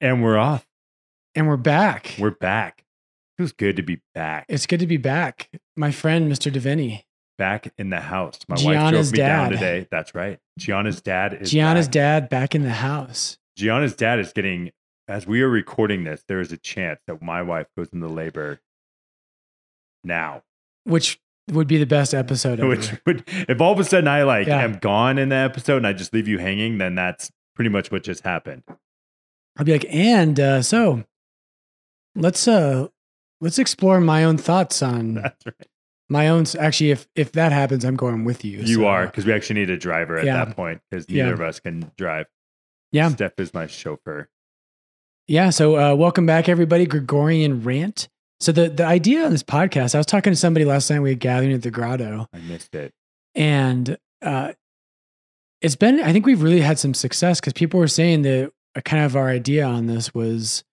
And we're off. And we're back. We're back. It was good to be back. it's good to be back. My friend, Mr. Deviney. Back in the house. My wife drove me down today. That's right. Gianna's dad is Gianna's back. dad back in the house. Gianna's dad is getting as we are recording this, there is a chance that my wife goes into labor now. Which would be the best episode ever. Which would if all of a sudden I like Yeah. am gone in the episode and I just leave you hanging, then that's pretty much what just happened. I'll be like, and uh, so let's uh let's explore my own thoughts on That's right. my own actually if if that happens, I'm going with you. You so- are because we actually need a driver at Yeah. that point because neither Yeah. of us can drive. Yeah. Steph is my chauffeur. Yeah. So uh, welcome back, everybody. Gregorian rant. So the the idea of this podcast, I was talking to somebody last night. We had gathering at the grotto, I missed it. and uh, it's been. I think we've really had some success because people were saying that kind of our idea on this was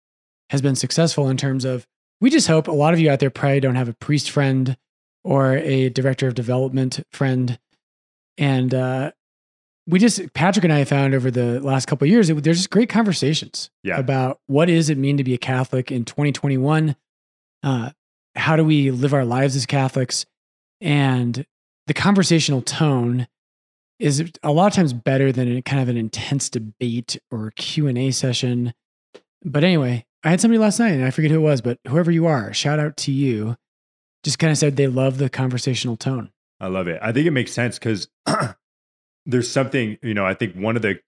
has been successful in terms of we just hope a lot of you out there probably don't have a priest friend or a director of development friend, and uh, we just Patrick and I found over the last couple of years it, there's just great conversations Yeah. about what does it mean to be a Catholic in 2021. Uh, how do we live our lives as Catholics? And the conversational tone is a lot of times better than a kind of an intense debate or Q and A session. But anyway, I had somebody last night, and I forget who it was, but whoever you are, shout out to you. Just kind of said they love the conversational tone. I love it. I think it makes sense because there's something, you know, I think one of the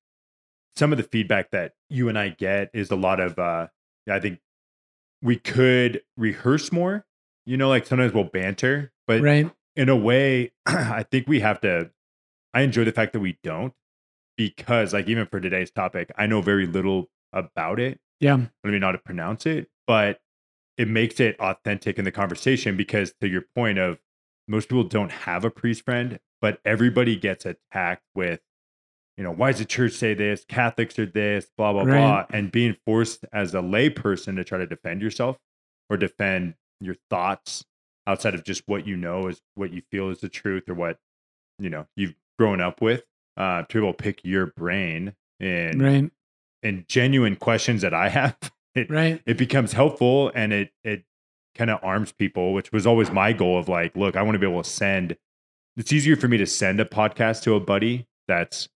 some of the feedback that you and I get is a lot of uh I think we could rehearse more. You know, like sometimes we'll banter, but right? in a way, I think we have to I enjoy the fact that we don't because like even for today's topic, I know very little about it. Yeah. I know how to pronounce it, but it makes it authentic in the conversation because to your point of most people don't have a priest friend, but everybody gets attacked with, you know, why does the church say this? Catholics are this, blah, blah, Right. blah. And being forced as a lay person to try to defend yourself or defend your thoughts outside of just what you know is what you feel is the truth or what, you know, you've grown up with. Uh, to be able to pick your brain and Right. and genuine questions that I have, it Right. it becomes helpful and it it kind of arms people, which was always my goal of like, look, I want to be able to send. It's easier for me to send a podcast to a buddy that's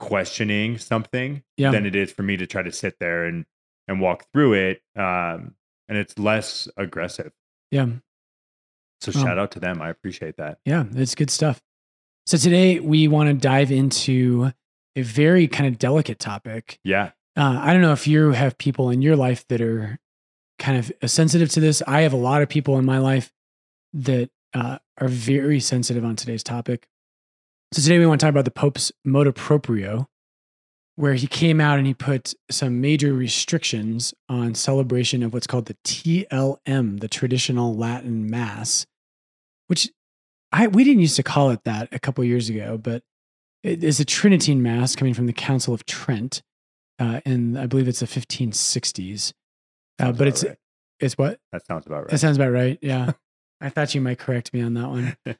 questioning something Yeah. than it is for me to try to sit there and and walk through it. Um, and it's less aggressive. Yeah. So Oh. shout out to them. I appreciate that. Yeah, it's good stuff. So today we want to dive into a very kind of delicate topic. Yeah. Uh, I don't know if you have people in your life that are kind of sensitive to this. I have a lot of people in my life that uh, are very sensitive on today's topic. So today we want to talk about the Pope's motu proprio, where he came out and he put some major restrictions on celebration of what's called the TLM, the traditional Latin Mass, which I we didn't used to call it that a couple years ago, but it is a Tridentine Mass coming from the Council of Trent, uh, and I believe it's the 1560s. Uh, but it's right. it's what that sounds about right. that sounds about right. Yeah. I thought you might correct me on that one.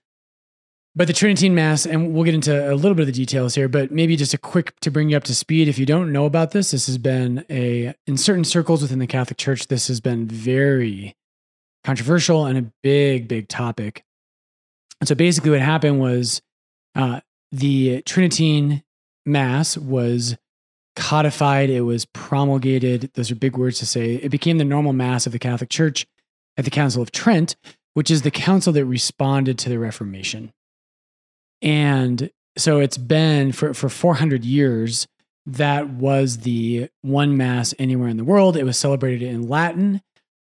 but the Tridentine Mass, and we'll get into a little bit of the details here, but maybe just a quick to bring you up to speed. If you don't know about this, this has been a, in certain circles within the Catholic Church, this has been very controversial and a big, big topic. And so basically, what happened was uh, the Tridentine Mass was codified, it was promulgated. Those are big words to say. It became the normal Mass of the Catholic Church at the Council of Trent, which is the council that responded to the Reformation. And so it's been for, for 400 years, that was the one Mass anywhere in the world. It was celebrated in Latin.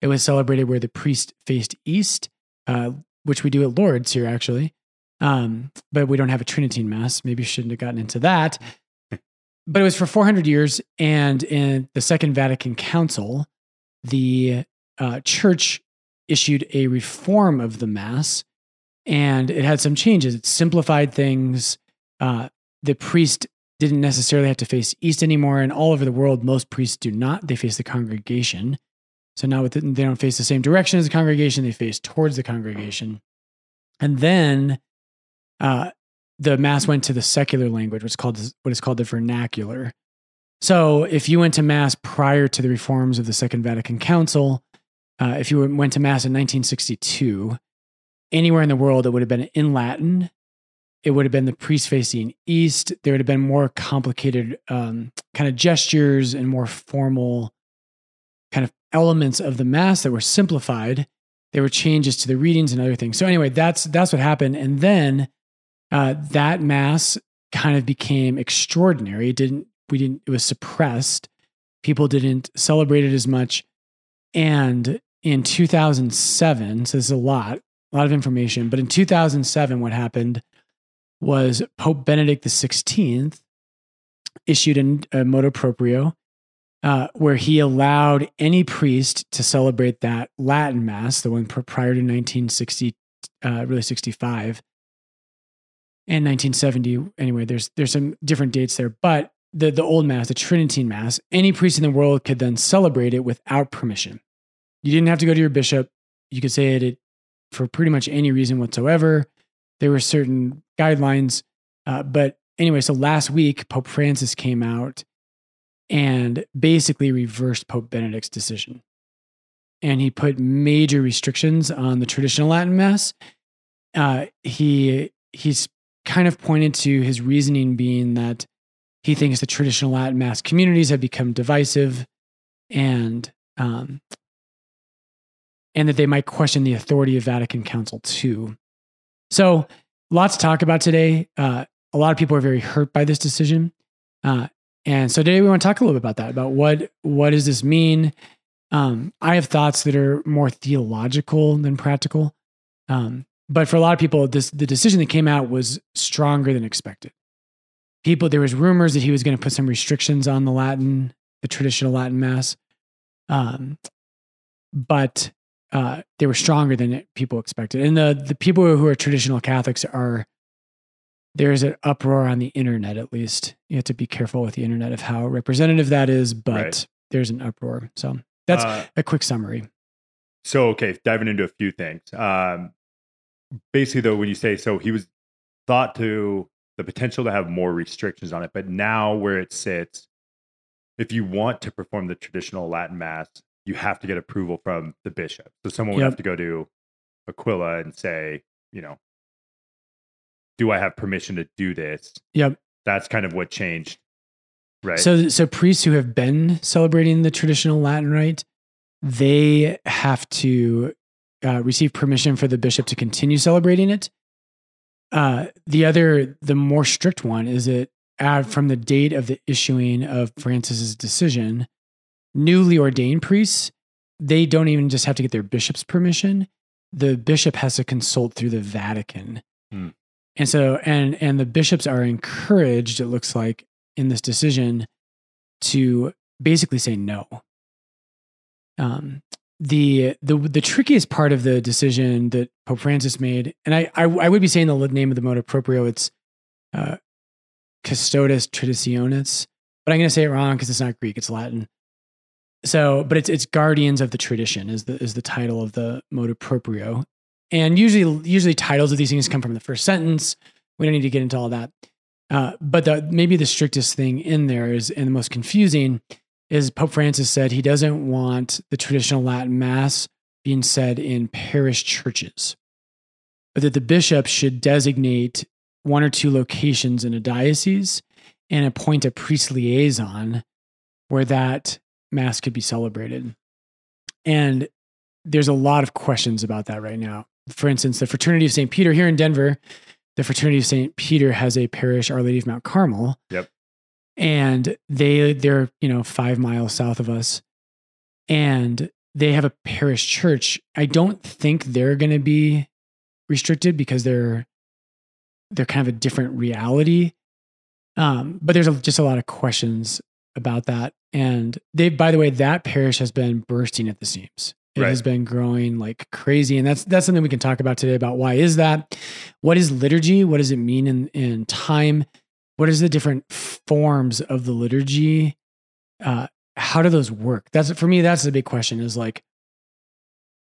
It was celebrated where the priest faced east, uh, which we do at Lourdes here, actually. Um, but we don't have a Tridentine Mass. Maybe shouldn't have gotten into that. but it was for 400 years. And in the Second Vatican Council, the uh, church issued a reform of the Mass and it had some changes. It simplified things. Uh, the priest didn't necessarily have to face east anymore. And all over the world, most priests do not. They face the congregation. So now with it, they don't face the same direction as the congregation, they face towards the congregation. And then uh, the mass went to the secular language, what's called what is called the vernacular. So if you went to Mass prior to the reforms of the Second Vatican Council, uh, if you went to Mass in 1962, anywhere in the world, it would have been in Latin. It would have been the priest facing east. There would have been more complicated um, kind of gestures and more formal kind of elements of the Mass that were simplified. There were changes to the readings and other things. So anyway, that's that's what happened. And then uh, that Mass kind of became extraordinary. It didn't we didn't it was suppressed. People didn't celebrate it as much. And in 2007, so this is a lot, a lot of information, but in 2007, what happened was Pope Benedict XVI issued a, a motu proprio uh, where he allowed any priest to celebrate that Latin Mass, the one prior to 1960, uh, really 65 and 1970. Anyway, there's there's some different dates there, but the the old Mass, the Tridentine Mass, any priest in the world could then celebrate it without permission. You didn't have to go to your bishop. You could say it for pretty much any reason whatsoever. There were certain guidelines, uh, but anyway, so last week Pope Francis came out and basically reversed Pope Benedict's decision. And he put major restrictions on the traditional Latin Mass. Uh, he he's kind of pointed to his reasoning being that he thinks the traditional Latin Mass communities have become divisive, and um, and that they might question the authority of Vatican Council II. So, lots to talk about today. Uh, a lot of people are very hurt by this decision. Uh, and so today we want to talk a little bit about that, about what what does this mean? Um, I have thoughts that are more theological than practical. Um, but for a lot of people, this the decision that came out was stronger than expected. People, there was rumors that he was going to put some restrictions on the Latin, the traditional Latin Mass, um, but uh, they were stronger than people expected. And the the people who are traditional Catholics are there's an uproar on the internet. At least you have to be careful with the internet of how representative that is, but right. there's an uproar. So that's uh, a quick summary. So okay, diving into a few things. Um, basically, though, when you say so, he was thought to the potential to have more restrictions on it, but now where it sits, if you want to perform the traditional Latin Mass, you have to get approval from the bishop. So someone would yep. have to go to Aquila and say, you know, do I have permission to do this? Yep. That's kind of what changed. Right. So so priests who have been celebrating the traditional Latin rite, they have to uh, receive permission for the bishop to continue celebrating it. Uh, the other, the more strict one, is that uh, from the date of the issuing of Francis's decision, newly ordained priests, they don't even just have to get their bishop's permission. The bishop has to consult through the Vatican. Hmm. And so and and the bishops are encouraged, it looks like, in this decision to basically say no. Um, the the the trickiest part of the decision that Pope Francis made, and I I, I would be saying the name of the motu proprio, it's uh, Traditionis, but I'm going to say it wrong because it's not Greek, it's Latin. So, but it's it's guardians of the tradition is the is the title of the motu proprio, and usually usually titles of these things come from the first sentence. We don't need to get into all that. Uh, but the, maybe the strictest thing in there is and the most confusing is Pope Francis said he doesn't want the traditional Latin Mass being said in parish churches, but that the bishop should designate one or two locations in a diocese and appoint a priest liaison where that mass could be celebrated. And there's a lot of questions about that right now. For instance, the Fraternity of St. Peter here in Denver, the Fraternity of St. Peter has a parish, Our Lady of Mount Carmel. Yep. And they they're, you know, five miles south of us. And they have a parish church. I don't think they're gonna be restricted because they're they're kind of a different reality. Um, but there's a, just a lot of questions about that. And they, by the way, that parish has been bursting at the seams. It right. has been growing like crazy, and that's that's something we can talk about today. About why is that? What is liturgy? What does it mean in in time? What is the different forms of the liturgy? Uh, how do those work? That's for me. That's the big question. Is like,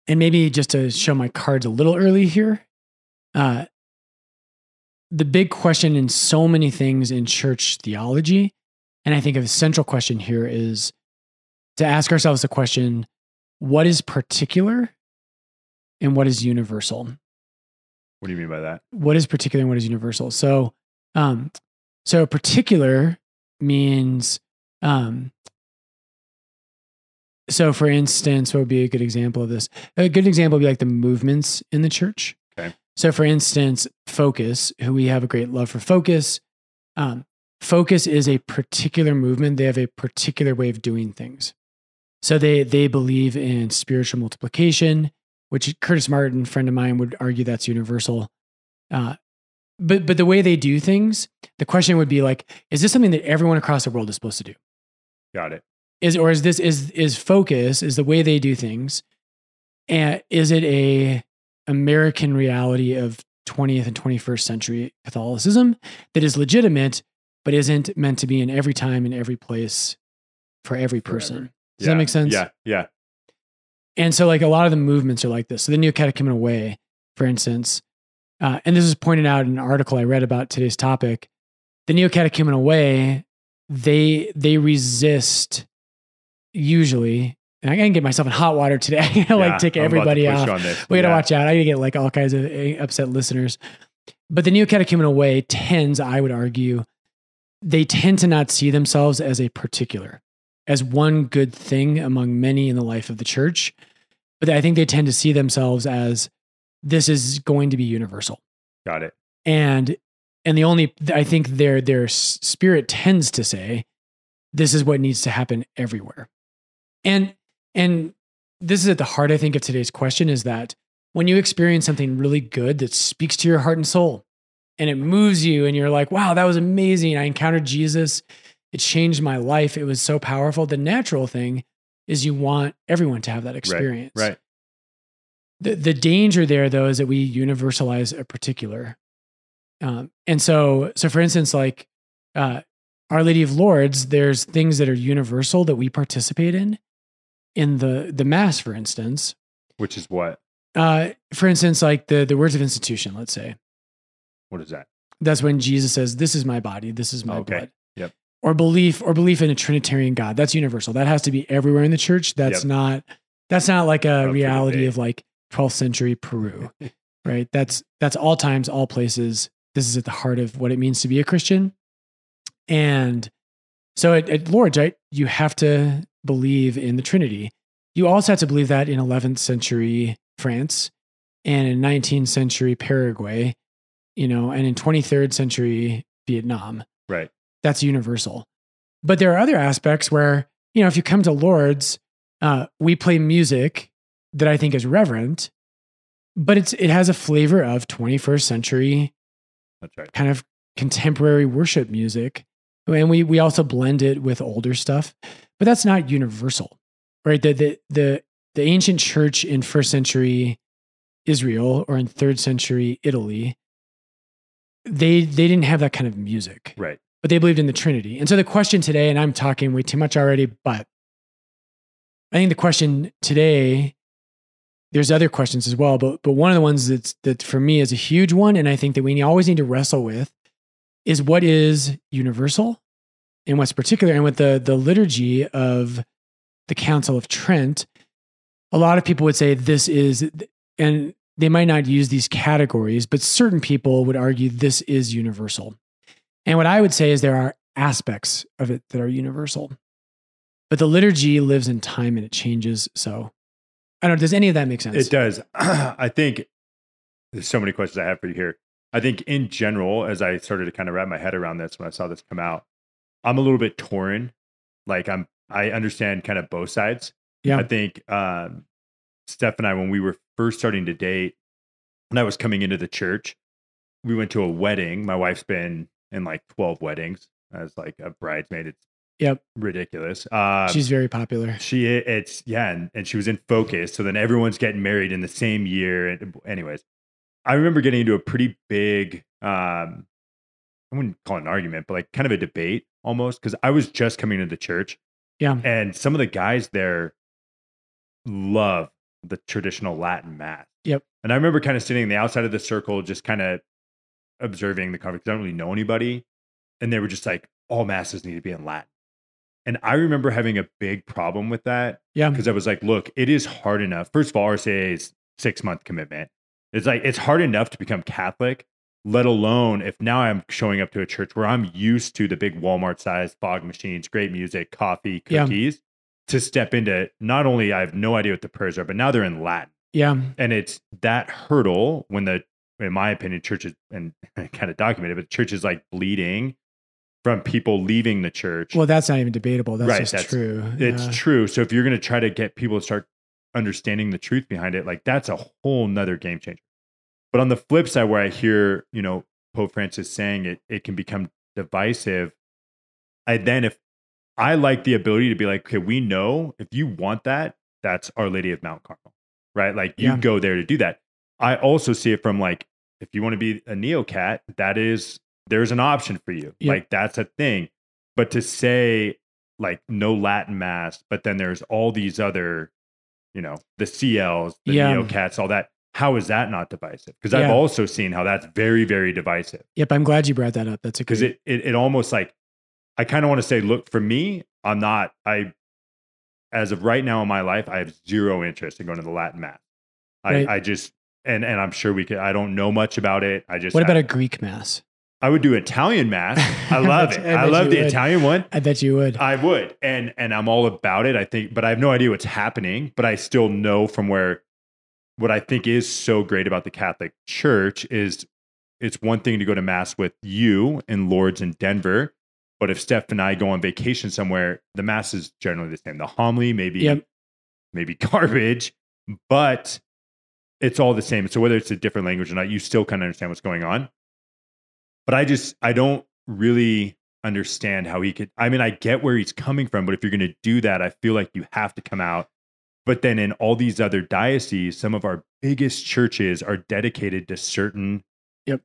and maybe just to show my cards a little early here. Uh, the big question in so many things in church theology And I think a central question here is to ask ourselves the question what is particular and what is universal? What do you mean by that? What is particular and what is universal? So, um, so particular means, um, so for instance, what would be a good example of this? A good example would be like the movements in the church. Okay. So for instance, Focus, who we have a great love for Focus, um, Focus is a particular movement. They have a particular way of doing things. So they they believe in spiritual multiplication, which Curtis Martin, friend of mine, would argue that's universal. Uh, but but the way they do things, the question would be like, is this something that everyone across the world is supposed to do? Got it. Is or is this is is focus is the way they do things, and is it a American reality of 20th and 21st century Catholicism that is legitimate, but isn't meant to be in every time in every place for every person? Forever. Does Yeah. that make sense? Yeah. Yeah. And so, like a lot of the movements are like this. So, the Neo Catechumenal Way, for instance, uh, and this is pointed out in an article I read about today's topic. The Neo Catechumenal Way, they they resist usually. And I gotta get myself in hot water today. I gotta Yeah, like take I'm everybody push off. on this. We gotta Yeah. watch out. I gotta get like all kinds of eh, upset listeners. But the Neo Catechumenal Way tends, I would argue, they tend to not see themselves as a particular, as one good thing among many in the life of the church. But I think they tend to see themselves as this is going to be universal. Got it. And and the only I think their their spirit tends to say this is what needs to happen everywhere. And and this is at the heart I think of today's question is that when you experience something really good that speaks to your heart and soul and it moves you and you're like, "Wow, that was amazing. I encountered Jesus. It changed my life. It was so powerful." The natural thing is you want everyone to have that experience. Right. right. The the danger there though is that we universalize a particular. Um, and so so for instance, like uh, Our Lady of Lourdes, there's things that are universal that we participate in. In the the Mass, for instance, Which is what? uh, for instance, like the the words of institution, let's say. What is that? That's when Jesus says, "This is my body. This is my Okay. blood." Or belief, or belief in a Trinitarian God. That's universal. That has to be everywhere in the church. That's Yep. not. That's not like a reality of like 12th century Peru, right? That's that's all times, all places. This is at the heart of what it means to be a Christian. And so at, at Lourdes, right, you have to believe in the Trinity. You also have to believe that in 11th century France and in 19th century Paraguay, you know, and in 23rd century Vietnam. Right. That's universal. But there are other aspects where, you know, if you come to Lourdes, uh, we play music that I think is reverent, but it's it has a flavor of 21st century right. kind of contemporary worship music. And we we also blend it with older stuff, but that's not universal. Right? The the the, the ancient church in first century Israel or in third century Italy, they they didn't have that kind of music Right. But they believed in the Trinity. And so the question today, and I'm talking way too much already, but I think the question today, there's other questions as well, but but one of the ones that's that for me is a huge one, and I think that we always need to wrestle with is what is universal and what's particular. And with the the liturgy of the Council of Trent, a lot of people would say this is and they might not use these categories, but certain people would argue this is universal. And what I would say is there are aspects of it that are universal. But the liturgy lives in time and it changes. So I don't know. Does any of that make sense? It does. I think there's so many questions I have for you here. I think in general, as I started to kind of wrap my head around this when I saw this come out, I'm a little bit torn. Like I'm, I understand kind of both sides. Yeah. I think um, Steph and I, when we were first starting to date, when I was coming into the church, we went to a wedding. My wife's been in like 12 weddings as like a bridesmaid. It's Yep. ridiculous. Um, She's very popular. she it's yeah, and, and she was in focus. So then everyone's getting married in the same year. And anyways, I remember getting into a pretty big um I wouldn't call it an argument, but like kind of a debate almost because I was just coming to the church. Yeah. And some of the guys there love the traditional Latin mass. Yep. And I remember kind of sitting on the outside of the circle, just kind of observing the conversation. I don't really know anybody. And they were just like, all masses need to be in Latin. And I remember having a big problem with that Yeah. because I was like, look, it is hard enough. First of all, RCIA is six month commitment. It's like it's hard enough to become Catholic, let alone if now I'm showing up to a church where I'm used to the big Walmart sized fog machines, great music, coffee, Yeah. cookies, to step into not only I have no idea what the prayers are, but now they're in Latin. Yeah. And it's that hurdle when the, in my opinion, churches and kind of documented, but church is like bleeding from people leaving the church. Well, that's not even debatable. That's Right, just that's- true. it's Yeah. true. So if you're going to try to get people to start understanding the truth behind it, like that's a whole nother game changer. But on the flip side, where I hear, you know, Pope Francis saying it, it can become divisive. I then, if I like the ability to be like, okay, we know if you want that, that's Our Lady of Mount Carmel, right? Like you Yeah. go there to do that. I also see it from like, if you want to be a neocat, that is, there's an option for you. Yeah. Like that's a thing. But to say like no Latin mass, but then there's all these other, you know, the CLs, the Yeah. neocats, all that. How is that not divisive? Because I've also seen how that's very, very divisive Yep. I'm glad you brought that up. That's a because good. it, it it almost like I kind of want to say, look, for me, I'm not I as of right now in my life, I have zero interest in going to the Latin mass. I, Right. I just and and I'm sure we could. I don't know much about it. I just what about I, a Greek mass? I would do Italian mass. I I love bet it. I I, love the would. Italian one. I bet you would. I would, and and I'm all about it. I think, but I have no idea what's happening. But I still know from where what I think is so great about the Catholic Church is it's one thing to go to mass with you in Lourdes in Denver, but if Steph and I go on vacation somewhere, the mass is generally the same. The homily maybe Yep. maybe garbage, but it's all the same. So whether it's a different language or not, you still kind of understand what's going on. But I just I don't really understand how he could. I mean, I get where he's coming from, but if you're going to do that, I feel like you have to come out. But then in all these other dioceses, some of our biggest churches are dedicated to certain Yep.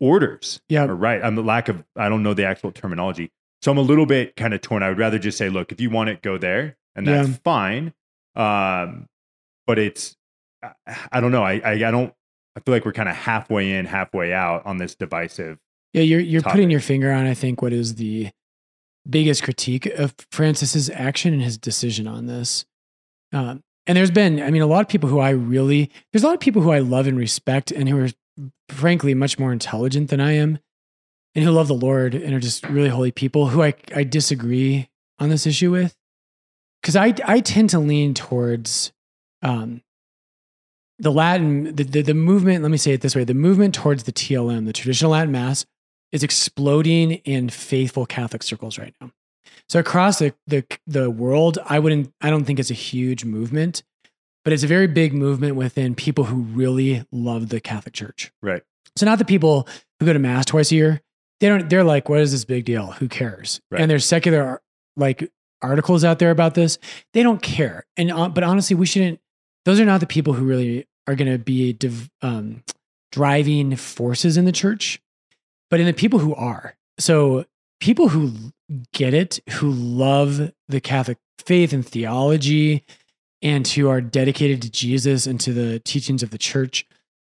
orders. Yeah, Or right. I'm the lack of I don't know the actual terminology. So I'm a little bit kind of torn. I would rather just say, look, if you want it, go there, and that's Yeah. fine. Um, but it's I, I don't know. I, I I don't. I feel like we're kind of halfway in, halfway out on this divisive. Yeah, you're you're putting your finger on I think what is the biggest critique of Francis's action and his decision on this. Um, and there's been, I mean, a lot of people who I really there's a lot of people who I love and respect and who are frankly much more intelligent than I am and who love the Lord and are just really holy people who I I disagree on this issue with. Cause I I tend to lean towards um the Latin, the, the, the movement, let me say it this way the movement towards the TLM, the traditional Latin Mass, is exploding in faithful Catholic circles right now. So across the, the, the world, I wouldn't, I don't think it's a huge movement, but it's a very big movement within people who really love the Catholic Church. Right. So not the people who go to Mass twice a year. They don't, they're like, what is this big deal? Who cares? Right. And there's secular like articles out there about this. They don't care. And, uh, but honestly, we shouldn't, those are not the people who really are going to be div, um, driving forces in the church, but in the people who are. So people who get it, who love the Catholic faith and theology, and who are dedicated to Jesus and to the teachings of the church,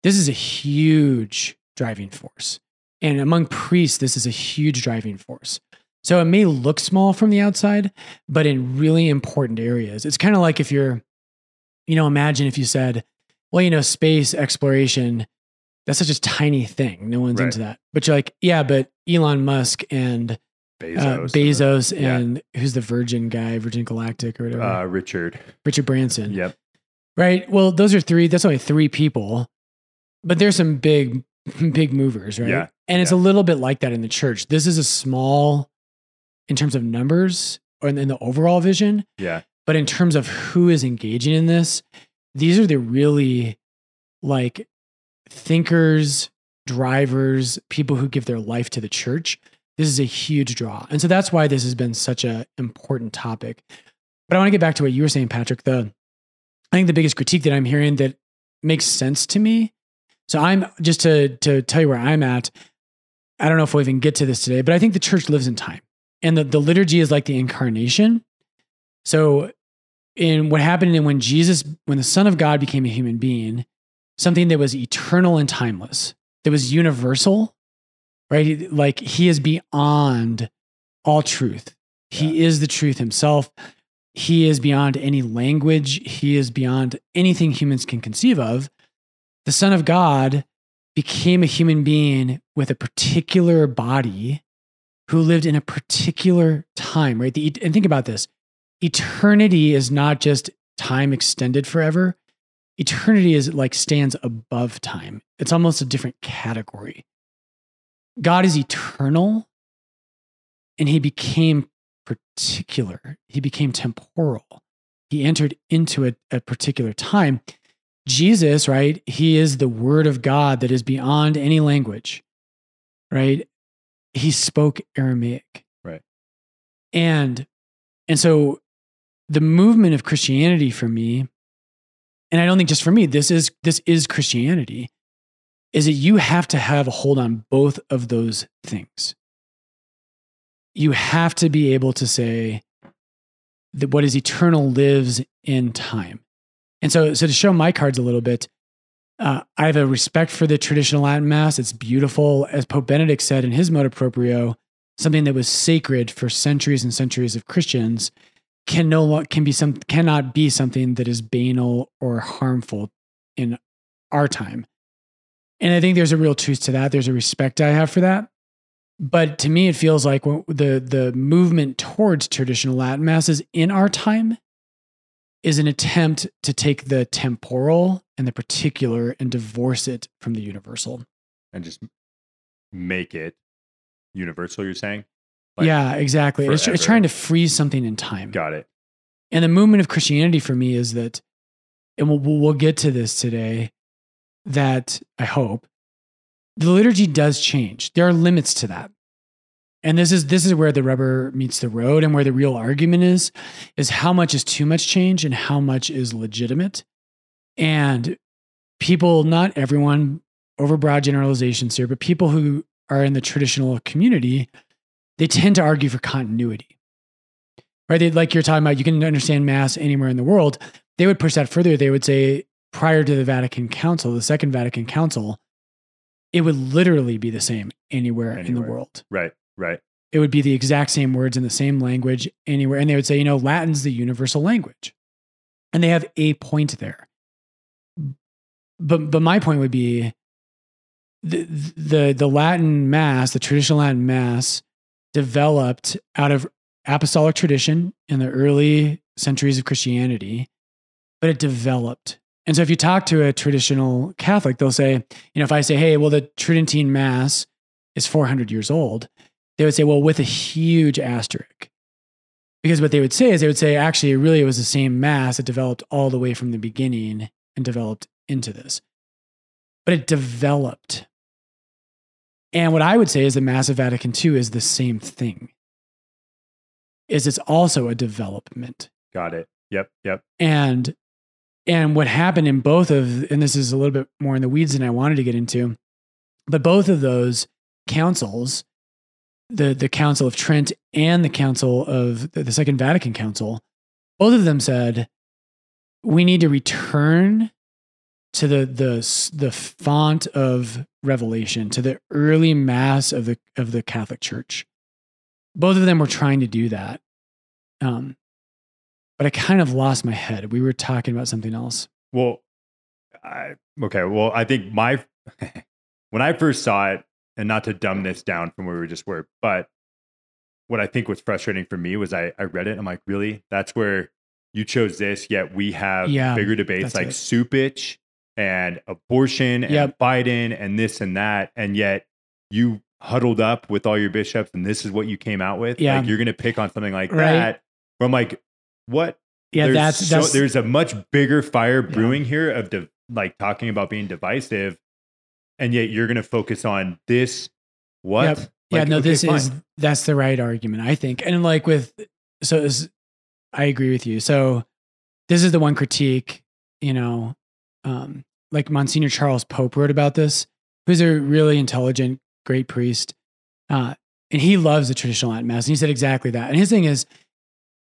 this is a huge driving force. And among priests, this is a huge driving force. So it may look small from the outside, but in really important areas. It's kind of like if you're, you know, imagine if you said, well, you know, space exploration, that's such a tiny thing. No one's Right. into that. But you're like, yeah, but Elon Musk and Bezos, uh, Bezos yeah. and who's the Virgin guy, Virgin Galactic or whatever, uh, Richard. Richard Branson. Yep. Right. Well, those are three. That's only three people, but there's some big, big movers, right? Yeah, And it's yeah. a little bit like that in the church. This is a small, in terms of numbers or in the overall vision, Yeah. but in terms of who is engaging in this, these are the really like thinkers, drivers, people who give their life to the church. This is a huge draw. And so that's why this has been such an important topic. But I want to get back to what you were saying, Patrick. The I think the biggest critique that I'm hearing that makes sense to me. So I'm just to to tell you where I'm at. I don't know if we'll even get to this today, but I think the church lives in time. And the, the liturgy is like the incarnation. So in what happened in when Jesus, when the Son of God became a human being, something that was eternal and timeless, that was universal, right? Like he is beyond all truth. He is the truth himself. He is beyond any language. He is beyond anything humans can conceive of. The Son of God became a human being with a particular body who lived in a particular time, right? The, and think about this eternity is not just time extended forever. Eternity is like stands above time. It's almost a different category. God is eternal and he became particular. He became temporal. He entered into a, a particular time. Jesus, right? He is the word of God that is beyond any language, right? He spoke Aramaic. Right. And and so the movement of Christianity for me, and I don't think just for me, this is this is Christianity, is that you have to have a hold on both of those things. You have to be able to say that what is eternal lives in time. And so, so to show my cards a little bit, uh, I have a respect for the traditional Latin Mass. It's beautiful. As Pope Benedict said in his motu proprio, something that was sacred for centuries and centuries of Christians can no can be some cannot be something that is banal or harmful in our time. And I think there's a real truth to that. There's a respect I have for that. But to me, it feels like the the movement towards traditional Latin masses in our time is an attempt to take the temporal and the particular and divorce it from the universal and just make it universal. You're saying? Like yeah, exactly. It's, it's, trying to freeze something in time. Got it. And the movement of Christianity for me is that, and we'll, we'll get to this today, that I hope the liturgy does change. There are limits to that. And this is this is where the rubber meets the road and where the real argument is is how much is too much change and how much is legitimate. And people, not everyone, overbroad generalizations here, but people who are in the traditional community they tend to argue for continuity. Right? They, like you're talking about, you can understand Mass anywhere in the world. They would push that further. They would say prior to the Vatican Council, the Second Vatican Council, it would literally be the same anywhere, anywhere. in the world. Right, right. It would be the exact same words in the same language anywhere. And they would say, you know, Latin's the universal language. And they have a point there. But but my point would be the the the Latin Mass, the traditional Latin Mass, developed out of apostolic tradition in the early centuries of Christianity, but it developed. And so if you talk to a traditional Catholic, they'll say, you know, if I say, hey, well, the Tridentine Mass is 400 years old, they would say, well, with a huge asterisk. Because what they would say is they would say, actually, really, it was the same Mass. It developed all the way from the beginning and developed into this. But it developed. And what I would say is that Mass of Vatican II is the same thing. Is it's also a development. Got it. Yep. Yep. And and what happened in both of and this is a little bit more in the weeds than I wanted to get into, but both of those councils, the the Council of Trent and the Council of the Second Vatican Council, both of them said we need to return to the the the font of revelation to the early mass of the of the Catholic Church. Both of them were trying to do that. Um, but I kind of lost my head. We were talking about something else. Well, I, okay. Well, I think my when I first saw it, and not to dumb this down from where we just were, but what I think was frustrating for me was I I read it. I'm like, really? That's where you chose this, yet we have yeah, bigger debates like it. Cupich and abortion and yep. Biden and this and that, and yet you huddled up with all your bishops and this is what you came out with. Yeah. Like you're gonna pick on something like right. that. Where I'm like, what? Yeah, there's that's, so, there's a much bigger fire brewing yeah. here of like talking about being divisive, and yet you're gonna focus on this. What? Yep. Like, yeah, no, okay, this fine. is that's the right argument, I think. And like with so I agree with you. So this is the one critique, you know, um, like Monsignor Charles Pope wrote about this, who's a really intelligent, great priest. Uh, and he loves the traditional Latin Mass. And he said exactly that. And his thing is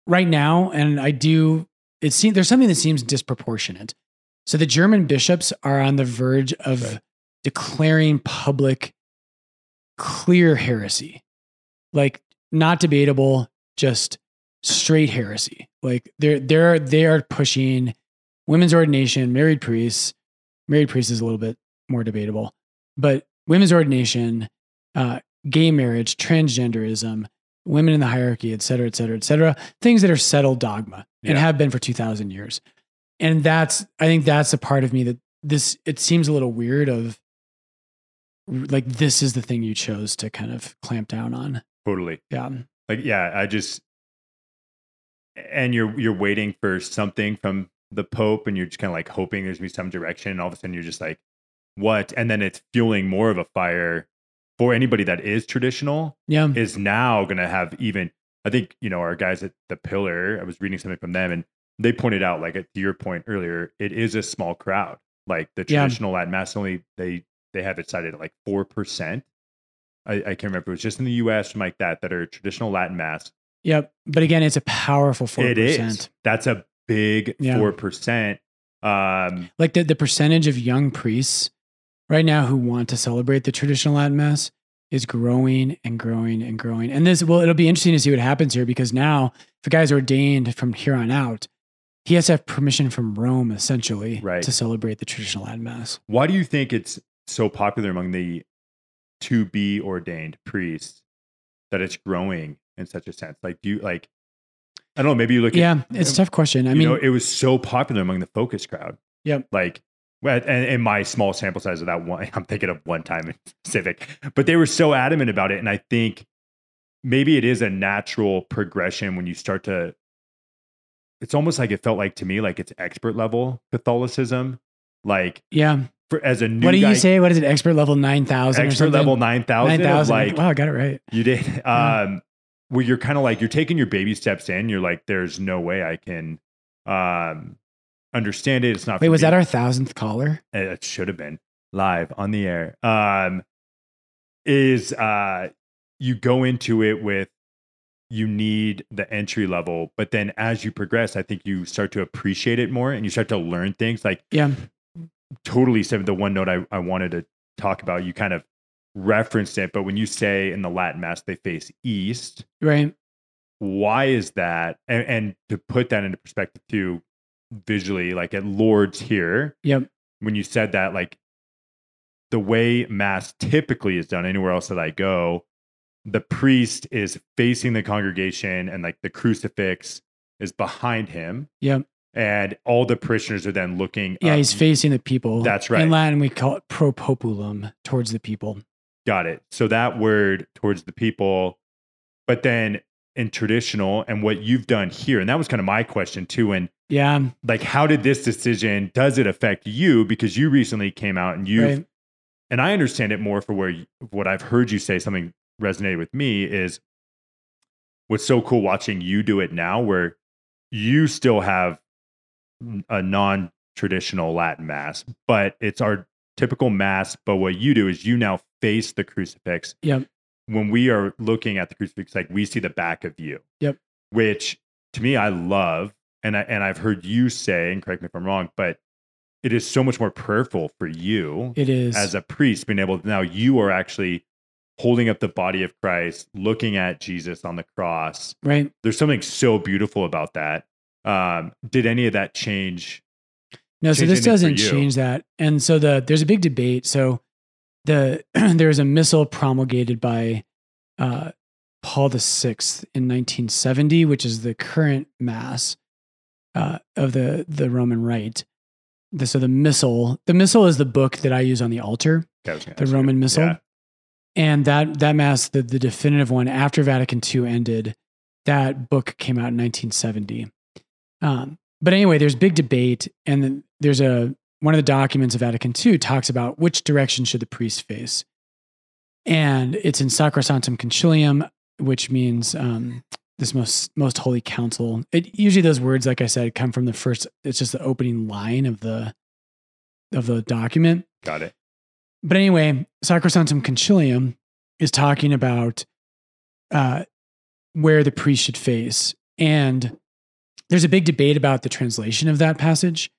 right now, and I do, it seems there's something that seems disproportionate. So the German bishops are on the verge of right. declaring public, clear heresy, like not debatable, just straight heresy. Like they're they're they are pushing women's ordination, married priests. Married priests is a little bit more debatable, but women's ordination, uh, gay marriage, transgenderism, women in the hierarchy, et cetera, et cetera, et cetera. Things that are settled dogma and Yeah. have been for two thousand years. And that's I think that's a part of me that this it seems a little weird of like this is the thing you chose to kind of clamp down on. Totally. Yeah. Like, yeah, I just and you're you're waiting for something from the Pope, and you're just kind of like hoping there's gonna be some direction, and all of a sudden you're just like, what? And then it's fueling more of a fire for anybody that is traditional Yeah. is now gonna have even. I think you know our guys at the Pillar. I was reading something from them, and they pointed out, like to your point earlier, it is a small crowd. Like the Yeah. traditional Latin mass, only they they have it cited at like four percent. I, I can't remember. It was just in the U.S. like that that are traditional Latin mass. Yep. But again, it's a powerful 4%. It is. That's a big Yeah. four percent. Um, Like the, the percentage of young priests right now who want to celebrate the traditional Latin Mass is growing and growing and growing. And this, well, it'll be interesting to see what happens here because now, if a guy's ordained from here on out, he has to have permission from Rome essentially Right. to celebrate the traditional Latin Mass. why do you think it's so popular among the to be ordained priests that it's growing in such a sense? Like, do you like? I don't know. Maybe you look at Yeah, it's a tough question. I you mean, know, it was so popular among the focus crowd. Yep. Like, well, and in my small sample size of that one, I'm thinking of one time in Civic, but they were so adamant about it. And I think maybe it is a natural progression when you start to, it's almost like it felt like to me, like it's expert level Catholicism. Like, yeah. for, as a new What do you say? What is it? Expert level 9,000 or expert level 9,000, of 9,000. like, wow, I got it right. you did. Yeah. Um, where you're kind of like you're taking your baby steps in. You're like, there's no way I can um understand it. It's not. Wait, was me. that our thousandth caller? It should have been live on the air. Um, is uh, you go into it with you need the entry level, but then as you progress, I think you start to appreciate it more and you start to learn things. Like Yeah. totally said the one note I, I wanted to talk about. You kind of referenced it, but when you say in the Latin Mass they face east, Right. why is that? And, and to put that into perspective too, visually, like at Lourdes here, Yep. when you said that, like the way Mass typically is done anywhere else that I go, the priest is facing the congregation and like the crucifix is behind him. Yep. And all the parishioners are then looking. Yeah, up. he's facing the people. That's right. In Latin, we call it pro populum, towards the people. Got it. So that word towards the people, but then in traditional and what you've done here, and that was kind of my question too. And Yeah. like, how did this decision does it affect you? Because you recently came out and you, Right. and I understand it more for where you, what I've heard you say. Something resonated with me is what's so cool watching you do it now, where you still have a non-traditional Latin mass, but it's our typical mass. But what you do is you now face the crucifix. Yep. When we are looking at the crucifix, like we see the back of you. Yep. Which to me I love, and I and I've heard you say, and correct me if I'm wrong, but it is so much more prayerful for you It is. as a priest being able to now you are actually holding up the body of Christ, looking at Jesus on the cross. right. There's something so beautiful about that. Um, did any of that change? No, so this doesn't change that. And so the there's a big debate. So the there was a missal promulgated by uh, Paul VI in 1970, which is the current mass uh, of the the Roman Rite. The, so the missal, the missal is the book that I use on the altar, Okay, I was gonna the. Roman missal. Yeah. And that that mass, the, the definitive one after Vatican II ended, that book came out in 1970. Um, but anyway, there's big debate, and there's a one of the documents of Vatican II talks about which direction should the priest face, and it's in Sacrosanctum Concilium, which means um, this most most holy council. It usually those words, like I said, come from the first. It's just the opening line of the of the document. Got it. But anyway, Sacrosanctum Concilium is talking about uh, where the priest should face. And there's a big debate about the translation of that passage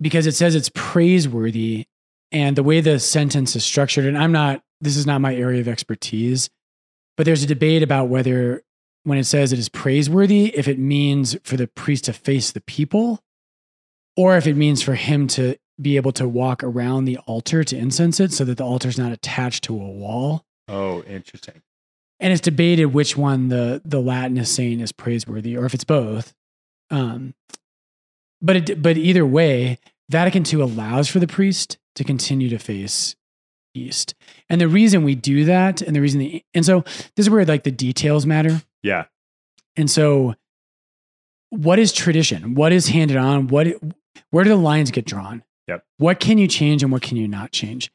because it says it's praiseworthy. And the way the sentence is structured, and I'm not, this is not my area of expertise, but there's a debate about whether when it says it is praiseworthy if it means for the priest to face the people or if it means for him to be able to walk around the altar to incense it so that the altar is not attached to a wall. Oh, interesting. And it's debated which one the the Latin is saying is praiseworthy or if it's both. Um, but it, but either way, Vatican II allows for the priest to continue to face east. And the reason we do that, and the reason the and so this is where like the details matter. Yeah. And so, what is tradition? What is handed on? What where do the lines get drawn? Yep. What can you change and what can you not change?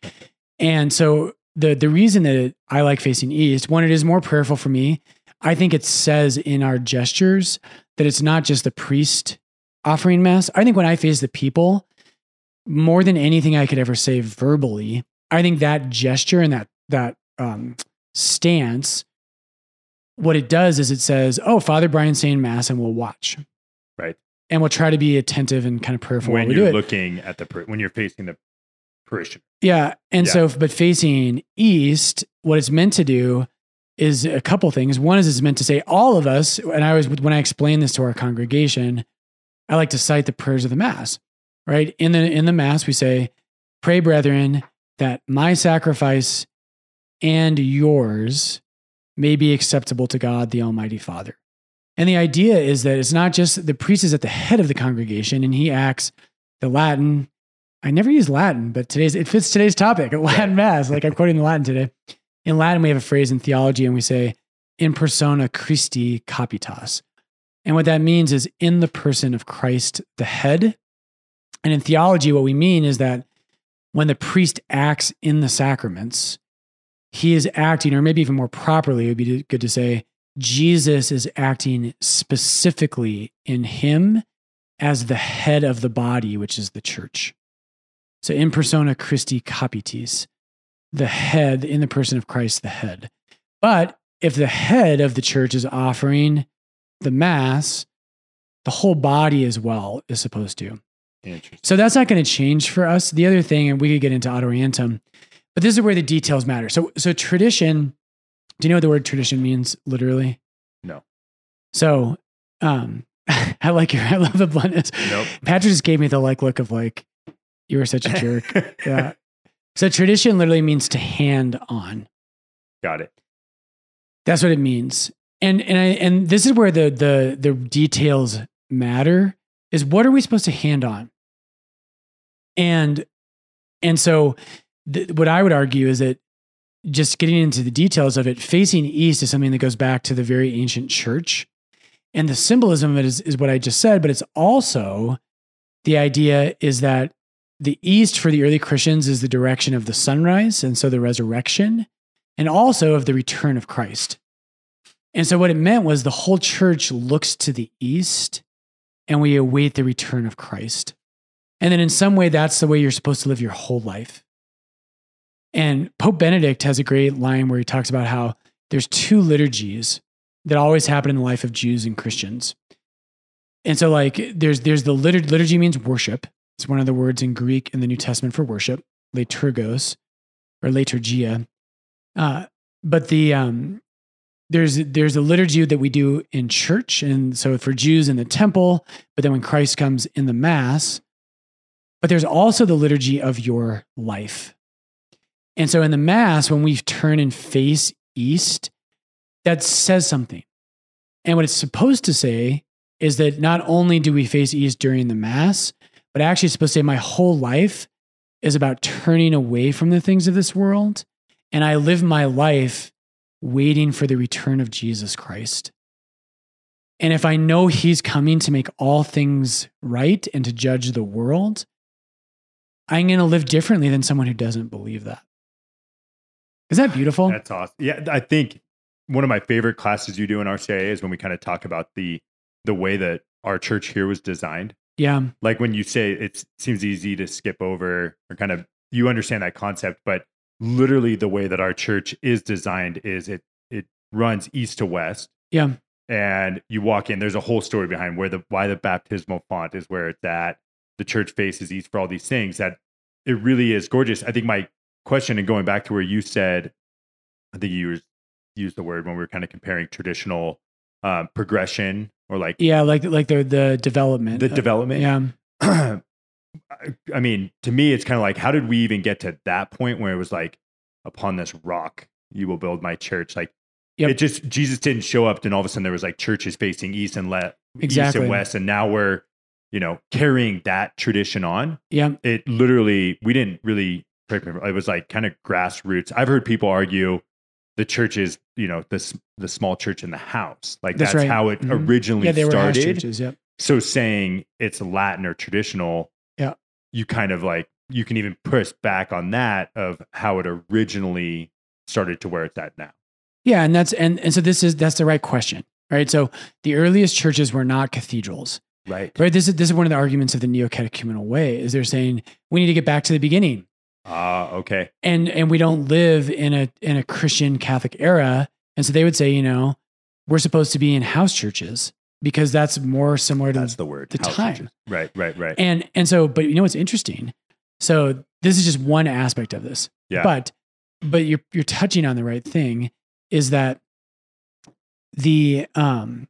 And so the the reason that it, I like facing east, one, it is more prayerful for me. I think it says in our gestures that it's not just the priest offering mass. I think when I face the people, more than anything I could ever say verbally, I think that gesture and that that um, stance, what it does is it says, "Oh, Father Brian's saying mass, and we'll watch." Right. And we'll try to be attentive and kind of prayerful when you're do it. looking at the when you're facing the parishioner. Yeah. And Yeah. so, but facing east, what it's meant to do is a couple things. One is it's meant to say all of us, and I was, when I explain this to our congregation, I like to cite the prayers of the Mass, right? In the, in the Mass, we say, pray, brethren, that my sacrifice and yours may be acceptable to God, the Almighty Father. And the idea is that it's not just the priest is at the head of the congregation and he acts the Latin. I never use Latin, but today's it fits today's topic, a Latin mass. Like I'm quoting the Latin today. In Latin, we have a phrase in theology and we say, in persona Christi capitis. And what that means is in the person of Christ, the head. And in theology, what we mean is that when the priest acts in the sacraments, he is acting, or maybe even more properly, it would be good to say, Jesus is acting specifically in him as the head of the body, which is the church. So in persona Christi capitis, the head in the person of Christ, the head. But if the head of the church is offering the mass, the whole body as well is supposed to. So that's not going to change for us. The other thing, and we could get into ad orientem, but this is where the details matter. So, so tradition. Do you know what the word tradition means literally? No. So, um, I like your. I love the bluntness. Nope. Patrick just gave me the like look of like, you were such a jerk. yeah. So tradition literally means to hand on. Got it. That's what it means. And and I and this is where the the the details matter is what are we supposed to hand on? And and so th- what I would argue is that just getting into the details of it, facing east is something that goes back to the very ancient church. And the symbolism of it is, is what I just said, but it's also the idea is that the east for the early Christians is the direction of the sunrise, and so the resurrection, and also of the return of Christ. And so what it meant was the whole church looks to the east and we await the return of Christ. And then in some way, that's the way you're supposed to live your whole life. And Pope Benedict has a great line where he talks about how there's two liturgies that always happen in the life of Jews and Christians. And so, like, there's there's the liturgy, liturgy means worship. It's one of the words in Greek in the New Testament for worship, liturgos or liturgia. Uh, but the um, there's there's a liturgy that we do in church, and so for Jews in the temple, but then when Christ comes in the Mass. But there's also the liturgy of your life. And so in the Mass, when we turn and face east, that says something. And what it's supposed to say is that not only do we face east during the Mass, but actually it's supposed to say my whole life is about turning away from the things of this world. And I live my life waiting for the return of Jesus Christ. And if I know he's coming to make all things right and to judge the world, I'm going to live differently than someone who doesn't believe that. Is that beautiful? That's awesome. Yeah, I think one of my favorite classes you do in RCIA is when we kind of talk about the the way that our church here was designed. yeah. Like when you say it seems easy to skip over or kind of you understand that concept, but literally the way that our church is designed is it it runs east to west. Yeah. And you walk in, there's a whole story behind where the why the baptismal font is where it's at. The church faces east for all these things that it really is gorgeous. I think my question and going back to where you said, I think you used the word when we were kind of comparing traditional uh, progression or like Yeah, like like the the development. the Uh, development. Yeah. I mean, to me, it's kind of like, how did we even get to that point where it was like, upon this rock, you will build my church? Like, Yep. it just, Jesus didn't show up, and all of a sudden there was like churches facing east and left, east and west. And now we're, you know, carrying that tradition on. Yeah. It literally, we didn't really, it was like kind of grassroots. I've heard people argue the church is, you know, this, the small church in the house. Like, That's that's, right. how it Mhm. originally Yeah, they were started churches. Yep. so saying it's Latin or traditional. You kind of like you can even push back on that of how it originally started to where it's at now. Yeah, and that's and and so this is that's the right question, right? So the earliest churches were not cathedrals, Right. right? This is this is one of the arguments of the neo-catechumenal way is they're saying we need to get back to the beginning, Ah, okay. and and we don't live in a in a Christian Catholic era, and so they would say, you know, we're supposed to be in house churches because that's more similar to That's the word. the time. churches. Right, right, right. and and so but you know what's interesting so this is just one aspect of this Yeah. but but you're you're touching on the right thing is that the um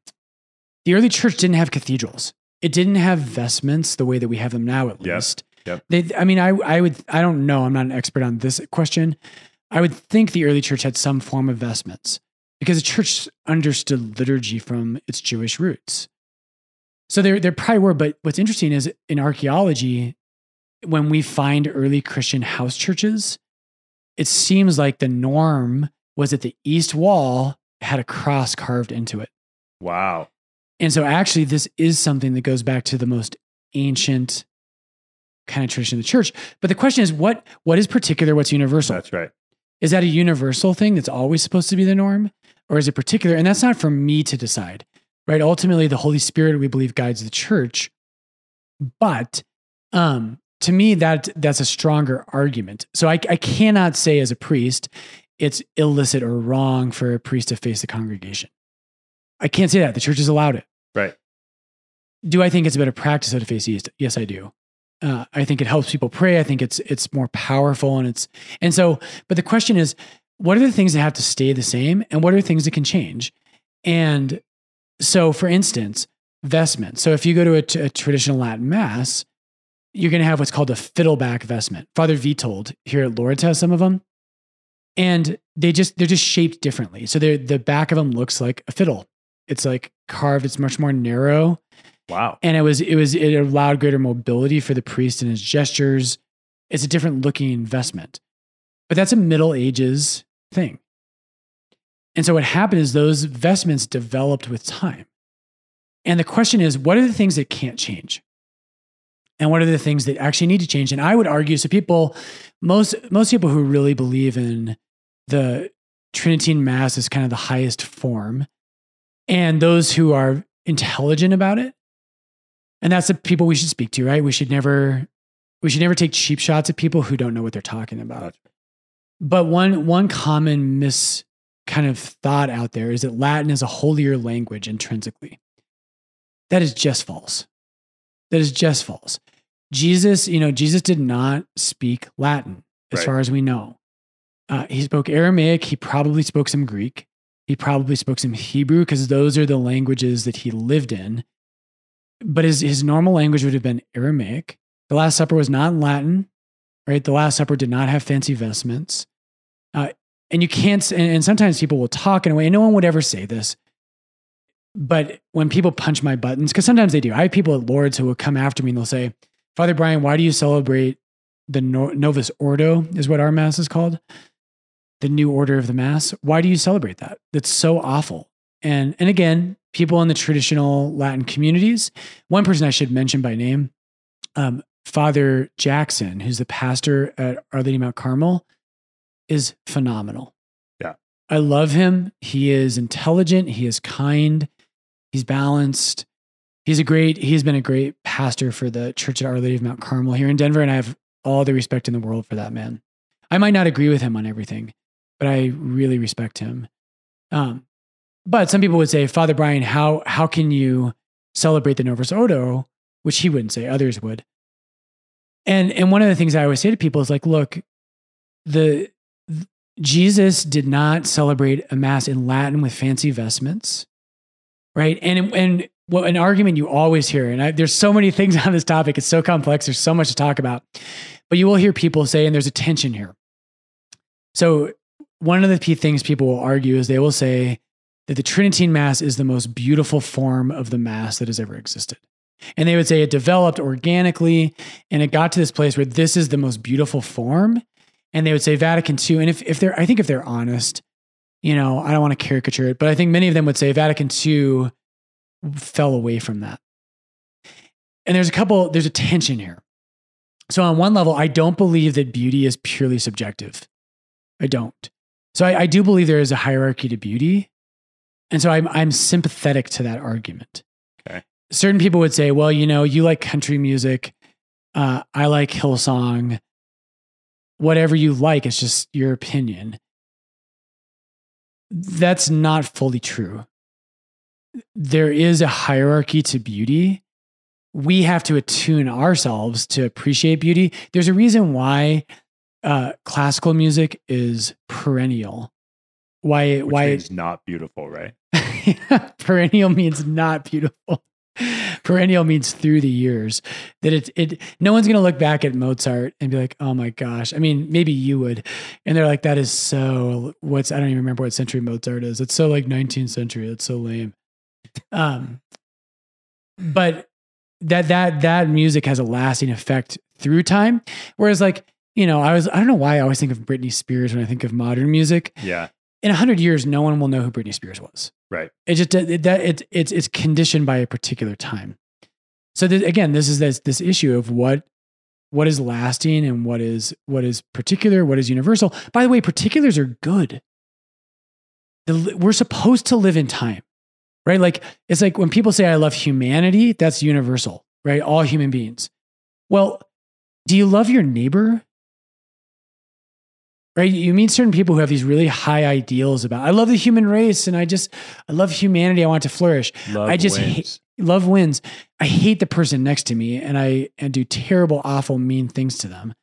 the early church didn't have cathedrals it didn't have vestments the way that we have them now at Yep. least Yep. they i mean i i would i don't know i'm not an expert on this question i would think the early church had some form of vestments because the church understood liturgy from its jewish roots so there, there probably were, but what's interesting is in archaeology, when we find early Christian house churches, it seems like the norm was that the east wall had a cross carved into it. wow. And so actually, this is something that goes back to the most ancient kind of tradition of the church. But the question is, what what is particular? What's universal? That's right. Is that a universal thing that's always supposed to be the norm? Or is it particular? And that's not for me to decide, right? Ultimately, the Holy Spirit, we believe, guides the church. But um, to me, that that's a stronger argument. So I, I cannot say as a priest, it's illicit or wrong for a priest to face the congregation. I can't say that. The church has allowed it. Right. Do I think it's a better practice to face east? Yes, I do. Uh, I think it helps people pray. I think it's it's more powerful and it's and so. But the question is, what are the things that have to stay the same, and what are things that can change? And so, for instance, vestment. So if you go to a, t- a traditional Latin mass, you're going to have what's called a fiddleback vestment. Father Vitold here at Lourdes has some of them, and they just they're just shaped differently. So the back of them looks like a fiddle. It's like carved. It's much more narrow Wow. and it was it was it allowed greater mobility for the priest and his gestures. It's a different looking investment. But that's a middle ages thing. And so what happened is those vestments developed with time. And the question is what are the things that can't change? And what are the things that actually need to change? And i would argue so people most most people who really believe in the Tridentine mass is kind of the highest form and those who are intelligent about it and that's the people we should speak to right? We should never we should never take cheap shots at people who don't know what they're talking about. But one one common mis kind of thought out there is that latin is a holier language intrinsically. That is just false. That is just false. Jesus you know jesus did not speak latin as Right. far as we know. Uh, he spoke aramaic. He probably spoke some greek. He probably spoke some hebrew because those are the languages that he lived in but his, his normal language would have been Aramaic. The Last Supper was not in Latin, right? The Last Supper did not have fancy vestments. Uh, and you can't, and, and sometimes people will talk in a way, and no one would ever say this. But when people punch my buttons, because sometimes they do, I have people at Lourdes who will come after me and they'll say, Father Brian, why do you celebrate the no- Novus Ordo, is what our Mass is called? The new order of the Mass. Why do you celebrate that? That's so awful. And, and again, people in the traditional Latin communities, one person I should mention by name, um, Father Jackson, who's the pastor at Our Lady Mount Carmel, is phenomenal. Yeah. I love him. He is intelligent. He is kind. He's balanced. He's a great, he's been a great pastor for the Church at Our Lady of Mount Carmel here in Denver. And I have all the respect in the world for that man. I might not agree with him on everything, but I really respect him. Um, but some people would say, Father Brian, how how can you celebrate the Novus Ordo? Which he wouldn't say, others would. And and one of the things I always say to people is like, look, the th- Jesus did not celebrate a mass in Latin with fancy vestments. right? And and well, an argument you always hear, and I, there's so many things on this topic. It's so complex. There's so much to talk about, but you will hear people say, and there's a tension here. So one of the key things people will argue is they will say that the Tridentine Mass is the most beautiful form of the Mass that has ever existed. And they would say it developed organically and it got to this place where this is the most beautiful form. And they would say Vatican II. And if, if they're, I think if they're honest, you know, I don't want to caricature it, but I think many of them would say Vatican II fell away from that. And there's a couple, there's a tension here. So, on one level, I don't believe that beauty is purely subjective. I don't. So, I, I do believe there is a hierarchy to beauty. And so I'm, I'm sympathetic to that argument. Okay. Certain people would say, well, you know, you like country music. Uh, I like Hillsong. Whatever you like, it's just your opinion. That's not fully true. There is a hierarchy to beauty. We have to attune ourselves to appreciate beauty. There's a reason why uh, classical music is perennial. Why? Which why means not beautiful, right? perennial means not beautiful. Perennial means through the years. That it it no one's gonna look back at Mozart and be like, oh my gosh. I mean, maybe you would. And they're like, that is so what's I don't even remember what century Mozart is. It's so like 19th century. It's so lame. Um but that that that music has a lasting effect through time. Whereas like, you know, I was I don't know why I always think of Britney Spears when I think of modern music. Yeah. In a hundred years, no one will know who Britney Spears was. Right. It just it, that it, it's it's conditioned by a particular time. So th- again, this is this this issue of what what is lasting and what is what is particular, what is universal. By the way, particulars are good. The, we're supposed to live in time, right? Like it's like when people say I love humanity, that's universal, right? All human beings. Well, do you love your neighbor? Right? You meet certain people who have these really high ideals about, I love the human race and I just, I love humanity. I want it to flourish. Love I just wins. hate, love wins. I hate the person next to me and I and do terrible, awful, mean things to them.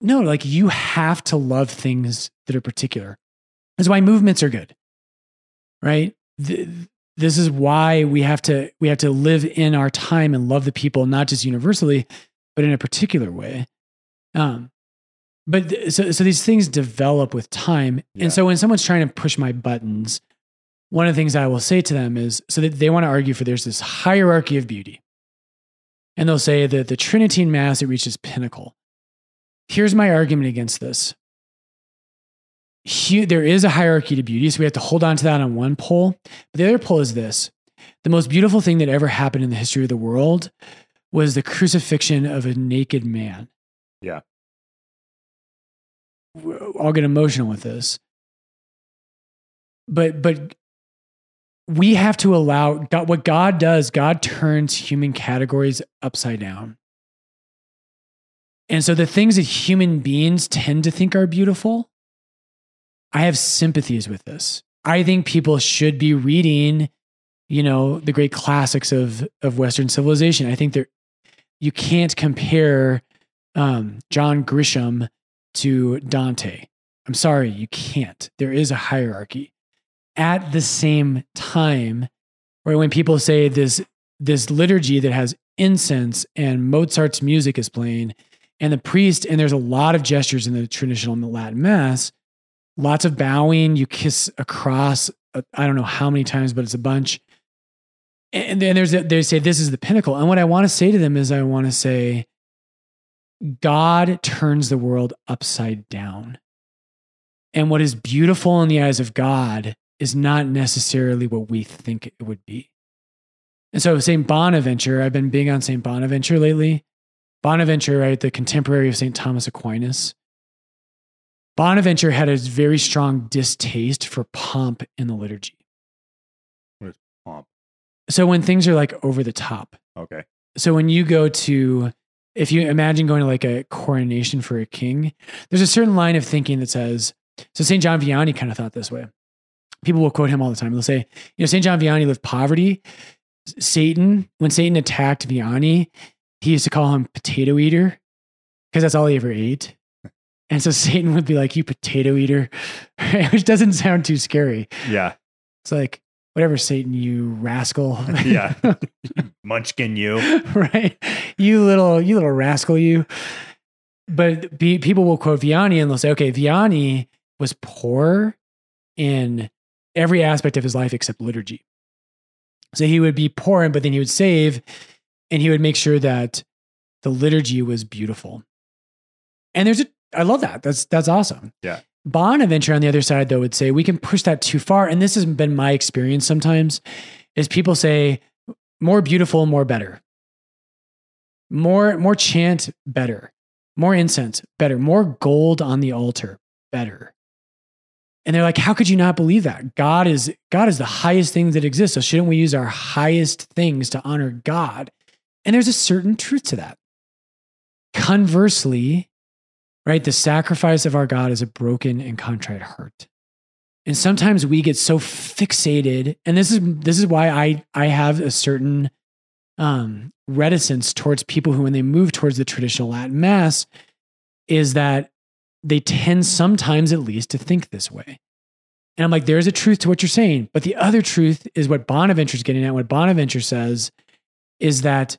No, like you have to love things that are particular. That's why movements are good, right? Th- This is why we have to we have to live in our time and love the people, not just universally, but in a particular way. Um, but th- so so these things develop with time, Yeah. and so when someone's trying to push my buttons, one of the things I will say to them is so that they want to argue for there's this hierarchy of beauty. And they'll say that the Tridentine Mass, it reaches pinnacle. Here's my argument against this. Hu- there is a hierarchy to beauty, so we have to hold on to that on one pole. But the other pole is this the most beautiful thing that ever happened in the history of the world was the crucifixion of a naked man. Yeah. I'll get emotional with this. But but we have to allow God, what God does, God turns human categories upside down. And so the things that human beings tend to think are beautiful, I have sympathies with this. I think people should be reading, you know, the great classics of of Western civilization. I think there you can't compare um, John Grisham to Dante. I'm sorry, you can't. There is a hierarchy. At the same time, right when people say this this liturgy that has incense and Mozart's music is playing, and the priest, and there's a lot of gestures in the traditional Latin Mass, lots of bowing. You kiss across. uh, I don't know how many times, but it's a bunch. And then there's a, they say this is the pinnacle. And what I want to say to them is, I want to say, God turns the world upside down. And what is beautiful in the eyes of God is not necessarily what we think it would be. And so, St. Bonaventure, I've been big on St. Bonaventure lately. Bonaventure, right, the contemporary of St. Thomas Aquinas. Bonaventure had a very strong distaste for pomp in the liturgy. What is pomp. So, when things are like over the top, Okay. so when you go to if you imagine going to like a coronation for a king there's a certain line of thinking that says so st john vianney kind of thought this way. People will quote him all the time. They'll say you know st john vianney lived poverty. Satan when satan attacked vianney he used to call him potato eater because that's all he ever ate and so satan would be like you potato eater which doesn't sound too scary. Yeah. it's like whatever Satan, you rascal. yeah. Munchkin, you. right? You little, you little rascal, you. But be, people will quote Vianney and they'll say, okay, Vianney was poor in every aspect of his life except liturgy. So he would be poor, but then he would save and he would make sure that the liturgy was beautiful. And there's a, I love that. That's, that's awesome. Yeah. Bonaventure on the other side, though, would say we can push that too far. And this has been my experience sometimes is people say more beautiful, more better. More, more chant, better. More incense, better. More gold on the altar, better. And they're like, how could you not believe that? God is God is the highest thing that exists. So shouldn't we use our highest things to honor God? And there's a certain truth to that. Conversely, right, the sacrifice of our God is a broken and contrite heart. And sometimes we get so fixated, and this is this is why I I have a certain um, reticence towards people who, when they move towards the traditional Latin Mass, is that they tend sometimes at least to think this way. And I'm like, there's a truth to what you're saying. But the other truth is what Bonaventure's getting at. What Bonaventure says is that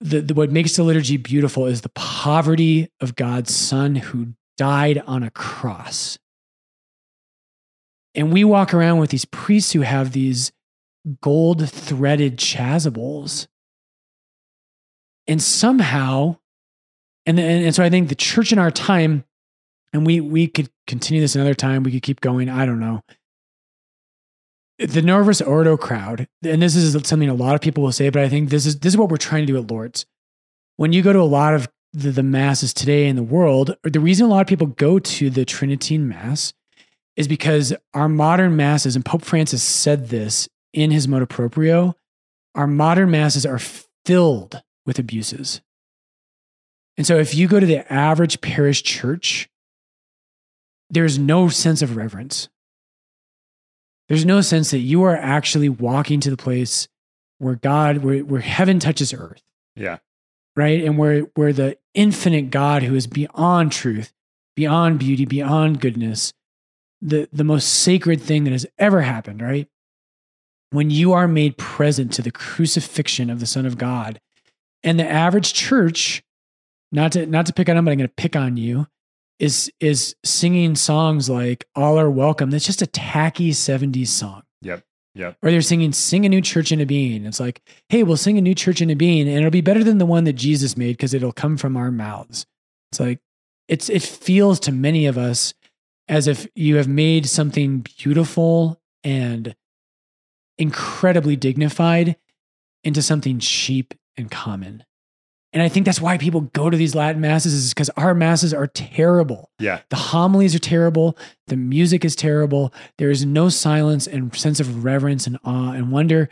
the, the, what makes the liturgy beautiful is the poverty of God's Son who died on a cross. And we walk around with these priests who have these gold threaded chasubles. And somehow and, and, and so I think the church in our time, and we we could continue this another time. We could keep going. I don't know. The Novus Ordo crowd, and this is something a lot of people will say, but I think this is this is what we're trying to do at Lourdes. When you go to a lot of the, the masses today in the world, the reason a lot of people go to the Tridentine Mass is because our modern masses, and Pope Francis said this in his motu proprio, our modern masses are filled with abuses. And so if you go to the average parish church, there's no sense of reverence. There's no sense that you are actually walking to the place where God, where, where heaven touches earth. Yeah. Right. And where, where the infinite God who is beyond truth, beyond beauty, beyond goodness, the, the most sacred thing that has ever happened, right? When you are made present to the crucifixion of the Son of God, and the average church not to not to pick on them, but I'm going to pick on you. Is is singing songs like "All Are Welcome"? That's just a tacky '70s song. Yep. Yep. Or they're singing "Sing a New Church into Being." It's like, hey, we'll sing a new church in a being, and it'll be better than the one that Jesus made because it'll come from our mouths. It's like it's it feels to many of us as if you have made something beautiful and incredibly dignified into something cheap and common. And I think that's why people go to these Latin masses is because our masses are terrible. Yeah. The homilies are terrible. The music is terrible. There is no silence and sense of reverence and awe and wonder.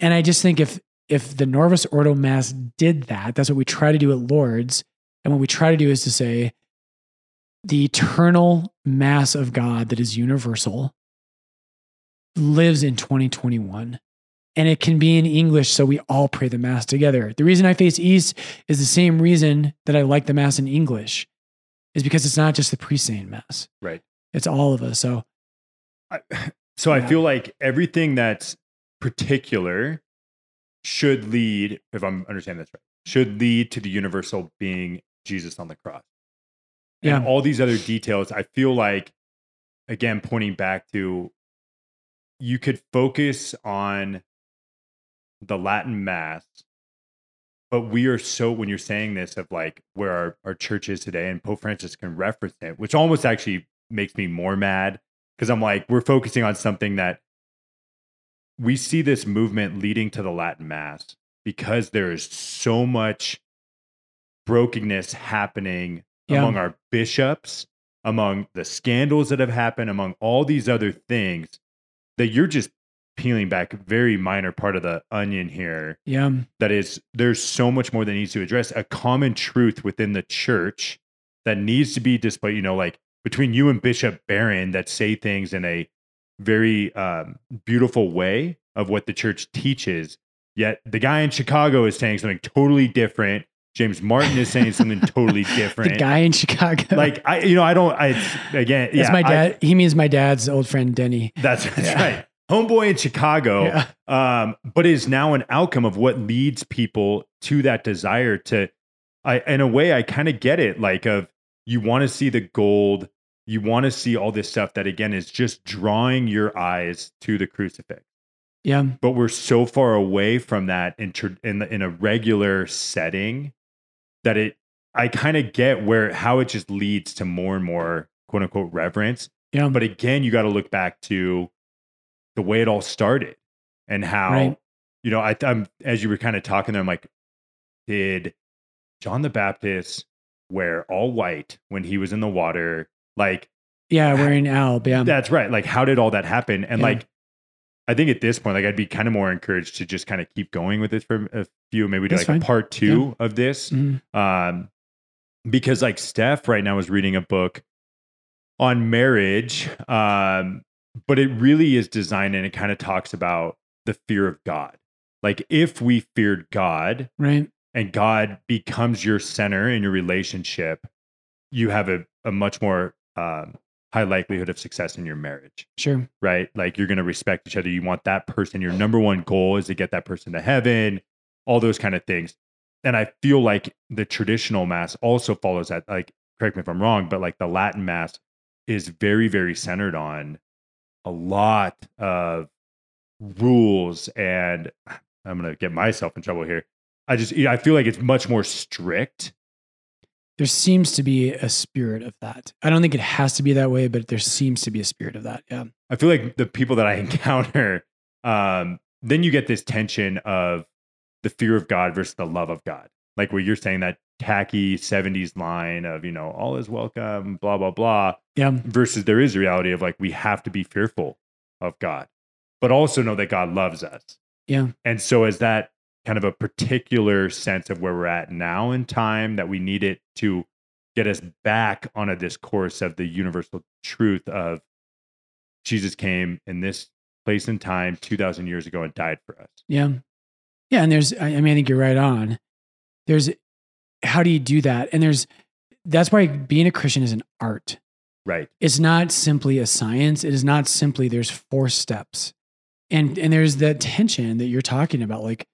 And I just think if if the Novus Ordo Mass did that, that's what we try to do at Lourdes. And what we try to do is to say the eternal mass of God that is universal lives in 2021 and it can be in English so we all pray the Mass together. The reason I face East is the same reason that I like the Mass in English, is because it's not just the priest saying Mass. Right. It's all of us. So, I, so Yeah. I feel like everything that's particular should lead, if I'm understanding this right, should lead to the universal being Jesus on the cross. Yeah. And all these other details, I feel like, again, pointing back to you could focus on the Latin Mass, but we are so, when you're saying this of like where our, our church is today, and Pope Francis can reference it, which almost actually makes me more mad because I'm like, we're focusing on something that we see this movement leading to the Latin Mass because there is so much brokenness happening Yeah. among our bishops, among the scandals that have happened, among all these other things that you're just peeling back very minor part of the onion here yeah, that is there's so much more that needs to address a common truth within the church that needs to be displayed you know like between you and bishop barron that say things in a very um, beautiful way of what the church teaches yet the guy in chicago is saying something totally different james martin is saying something totally different the guy in Chicago. like i you know i don't i again that's yeah my I- dad. he means my dad's old friend Denny. that's, that's Yeah. right homeboy in Chicago, Yeah. um, but is now an outcome of what leads people to that desire to. I, in a way, I kind of get it. Like, of you want to see the gold, you want to see all this stuff that again is just drawing your eyes to the crucifix. Yeah. But we're so far away from that in tr- in, the, in a regular setting that it. I kind of get where how it just leads to more and more quote unquote reverence. Yeah. But again, you got to look back to the way it all started and how Right. you know I, I'm as you were kind of talking there. I'm like, did John the Baptist wear all white when he was in the water? Like yeah. Wearing alb. Yeah. that's right. Like how did all that happen? And Yeah. like I think at this point, like I'd be kind of more encouraged to just kind of keep going with this for a few, maybe That's like fine. a part two of this Mhm. um, because like Steph right now is reading a book on marriage, um, but it really is designed and it kind of talks about the fear of God. Like if we feared God Right. and God becomes your center in your relationship, you have a, a much more um, high likelihood of success in your marriage Sure. right? Like you're going to respect each other. You want that person. Your number one goal is to get that person to heaven, all those kind of things. And I feel like the traditional mass also follows that. Like, correct me if I'm wrong, but like the Latin mass is very, very centered on a lot of rules. And I'm going to get myself in trouble here. I just, I feel like it's much more strict. There seems to be a spirit of that. I don't think it has to be that way, but there seems to be a spirit of that. Yeah. I feel like the people that I encounter, um, then you get this tension of the fear of God versus the love of God. Like where you're saying that tacky 70s line of, you know, all is welcome, blah, blah, blah, Yeah. versus there is a reality of like, we have to be fearful of God, but also know that God loves us. Yeah. And so, is that kind of a particular sense of where we're at now in time that we need it to get us back on a discourse of the universal truth of Jesus came in this place and time 2000 years ago and died for us. Yeah. Yeah. And there's, I I mean, I think you're right on. There's, how do you do that? And there's, that's why being a Christian is an art. Right. It's not simply a science. It is not simply, there's four steps. And, and there's that tension that you're talking about. Like,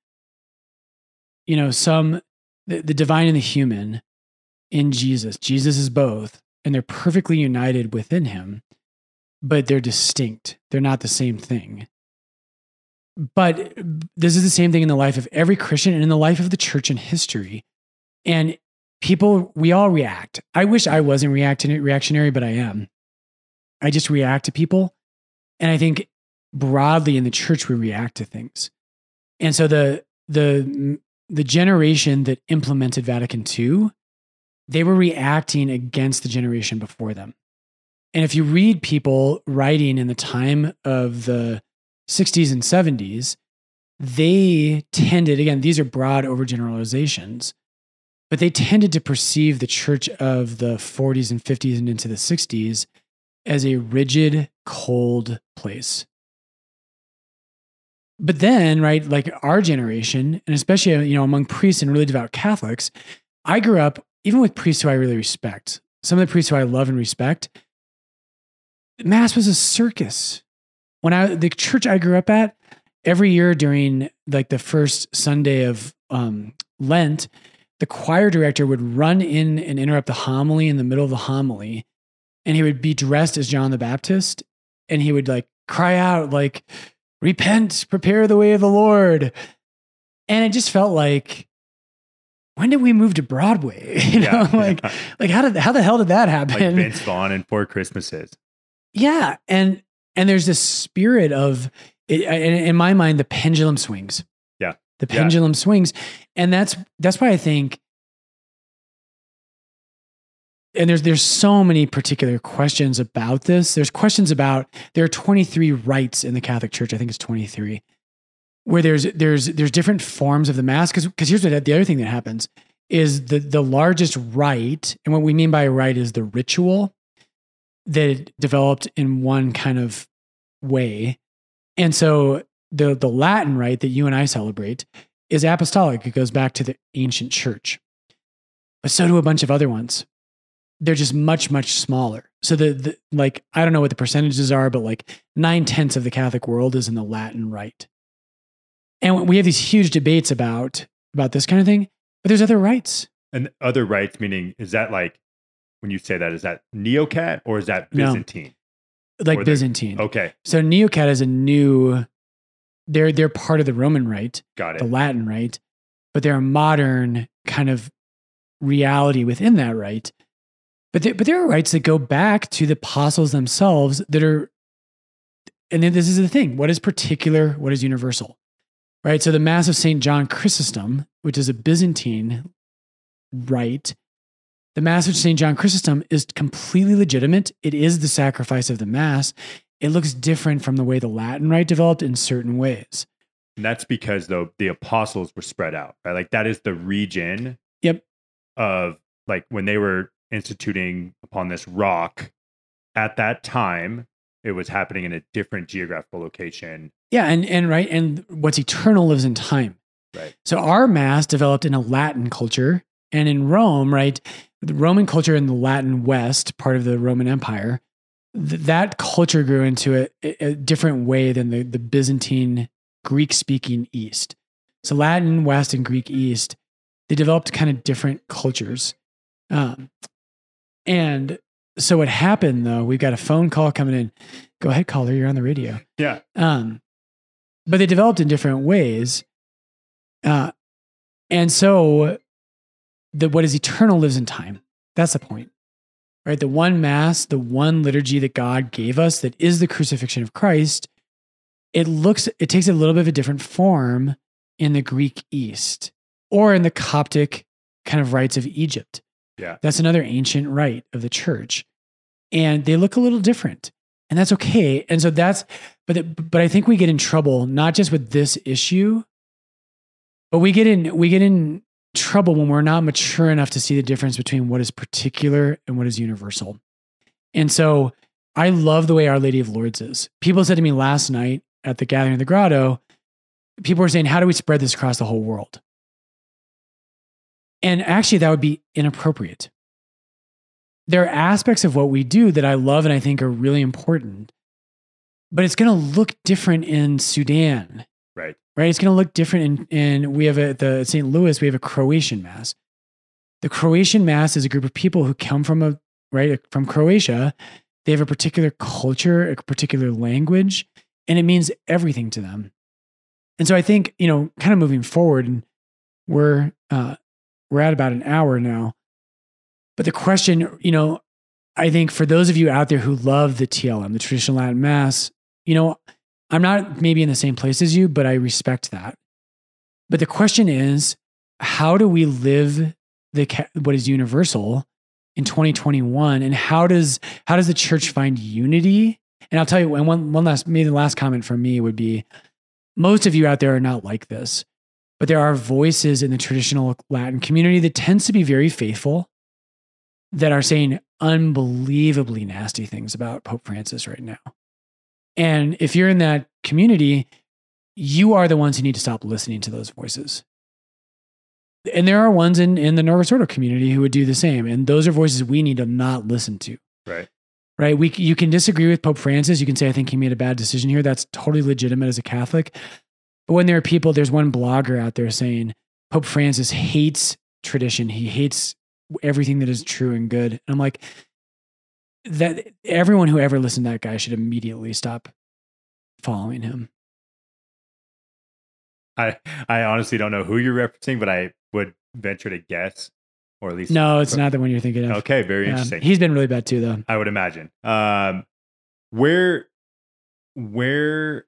you know, some, the, the divine and the human in Jesus, Jesus is both, and they're perfectly united within him, but they're distinct. They're not the same thing. But this is the same thing in the life of every Christian and in the life of the church in history. And people, we all react. I wish I wasn't reacting reactionary, but I am. I just react to people. And I think broadly in the church, we react to things. And so the the the generation that implemented Vatican II, they were reacting against the generation before them. And if you read people writing in the time of the 60s and 70s, they tended, again, these are broad overgeneralizations, but they tended to perceive the church of the 40s and 50s and into the 60s as a rigid, cold place. But then, right, like our generation, and especially, you know, among priests and really devout Catholics, I grew up even with priests who I really respect. Some of the priests who I love and respect, Mass was a circus. When I the church I grew up at, every year during like the first Sunday of um, Lent, the choir director would run in and interrupt the homily in the middle of the homily, and he would be dressed as John the Baptist, and he would like cry out like, "Repent, prepare the way of the Lord," and it just felt like. When did we move to Broadway? You know, Yeah, like, yeah. like how did how the hell did that happen? Like? Vince Vaughn and Four Christmases. Yeah, and and there's this spirit of it, in, my mind the pendulum swings. Yeah. the Yeah. pendulum swings, and that's that's why I think. And there's there's so many particular questions about this. There's questions about there are 23 rites in the Catholic Church. I think it's 23, where there's there's there's different forms of the mass. Because because here's what the other thing that happens is the the largest rite, and what we mean by a rite is the ritual that developed in one kind of way. And so the the Latin rite that you and I celebrate is apostolic. It goes back to the ancient church. But so do a bunch of other ones. they're just much much smaller. So the, the like I don't know what the percentages are, but like nine tenths of the Catholic world is in the Latin rite, and we have these huge debates about about this kind of thing. But there's other rites. And other rites, meaning, is that like when you say that, is that Neocat or is that No. Byzantine? like Or Byzantine. Okay, So Neocat is a new. They're they're part of the Roman rite, got it. the. Latin rite, but they're a modern kind of reality within that rite. But there, but there are rites that go back to the apostles themselves that are, and then this is the thing: what is particular, what is universal, right? So the Mass of Saint John Chrysostom, which is a Byzantine rite, the Mass of Saint John Chrysostom is completely legitimate. It is the sacrifice of the Mass. It looks different from the way the Latin rite developed in certain ways. And that's because though the apostles were spread out, right? Like that is the region. Yep. Of like when they were instituting upon this rock, at that time it was happening in a different geographical location. Yeah, and and right, and what's eternal lives in time. Right. So our mass developed in a Latin culture, and in Rome, right, the Roman culture in the Latin West, part of the Roman Empire, th- that culture grew into a, a- different way than the the Byzantine Greek-speaking East. So Latin West and Greek East, they developed kind of different cultures, um, and so what happened though? We've got a phone call coming in. Go ahead, caller. You're on the radio. Yeah. Um, but they developed in different ways. Uh, and so the what is eternal lives in time. That's the point. Right? The one mass, the one liturgy that God gave us that is the crucifixion of Christ, it looks it takes a little bit of a different form in the Greek East or in the Coptic kind of rites of Egypt. Yeah. That's another ancient rite of the church. And they look a little different. And that's okay. And so that's but it, but I think we get in trouble not just with this issue, but we get in we get in trouble when we're not mature enough to see the difference between what is particular and what is universal. And so I love the way Our Lady of Lourdes is. People said to me last night at the gathering of the grotto, people were saying, How do we spread this across the whole world? And actually, that would be inappropriate. There are aspects of what we do that I love and I think are really important, but it's going to look different in Sudan, Right. Right? It's going to look different in we have a, the St. Louis, we have a Croatian mass. The Croatian mass is a group of people who come from a, right, from Croatia. They have a particular culture, a particular language, and it means everything to them. And so I think, you know, kind of moving forward, and we're, uh, we're at about an hour now. But the question, you know, I think for those of you out there who love the TLM, the traditional Latin Mass, you know, I'm not maybe in the same place as you, but I respect that. But the question is, how do we live the what is universal in 2021, and how does how does the church find unity? And I'll tell you, and one one last maybe the last comment from me would be, most of you out there are not like this, but there are voices in the traditional Latin community that tends to be very faithful that are saying unbelievably nasty things about Pope Francis right now. And if you're in that community, you are the ones who need to stop listening to those voices. And there are ones in, in the Novus Ordo community who would do the same. And those are voices we need to not listen to. Right. Right. We, you can disagree with Pope Francis. You can say, I think he made a bad decision here. That's totally legitimate as a Catholic. But when there are people, there's one blogger out there saying Pope Francis hates tradition. He hates everything that is true and good. And I'm like, that everyone who ever listened to that guy should immediately stop following him. I I honestly don't know who you're referencing, but I would venture to guess, or at least No, it's not the one you're thinking of. Okay, very Um, interesting. he's been really bad too, though. I would imagine. Um, where, where,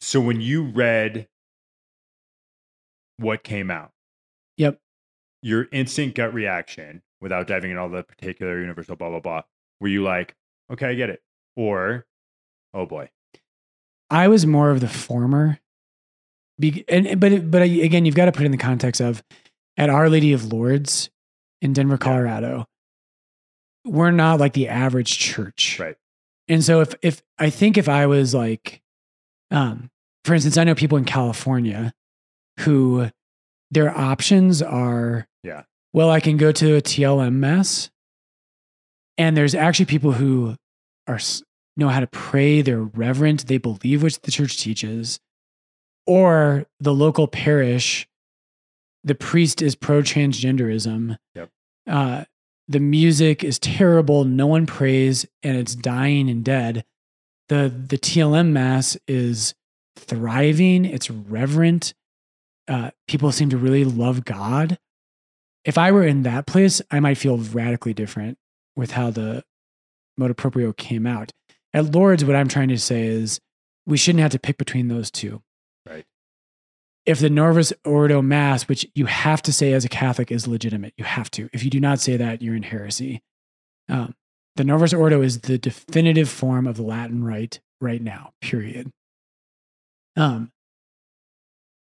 so when you read what came out, Yep. your instant gut reaction without diving in all the particular universal blah blah blah, were you like, okay, I get it, or, oh boy, I was more of the former. Be, and but but again, you've got to put it in the context of at Our Lady of Lourdes in Denver, Colorado. We're not like the average church, Right. And so if if I think if I was like, um, for instance, I know people in California who their options are Yeah. Well, I can go to a TLM mass, and there's actually people who are know how to pray. They're reverent. They believe what the church teaches, or the local parish. The priest is pro transgenderism. Yep. Uh, the music is terrible. No one prays, and it's dying and dead. the The TLM mass is thriving. It's reverent. Uh, people seem to really love God. If I were in that place, I might feel radically different with how the motu proprio came out. At Lourdes, what I'm trying to say is we shouldn't have to pick between those two. Right. If the Novus Ordo Mass, which you have to say as a Catholic, is legitimate, you have to. If you do not say that, you're in heresy. Um, the Novus Ordo is the definitive form of the Latin Rite right now, period. Um,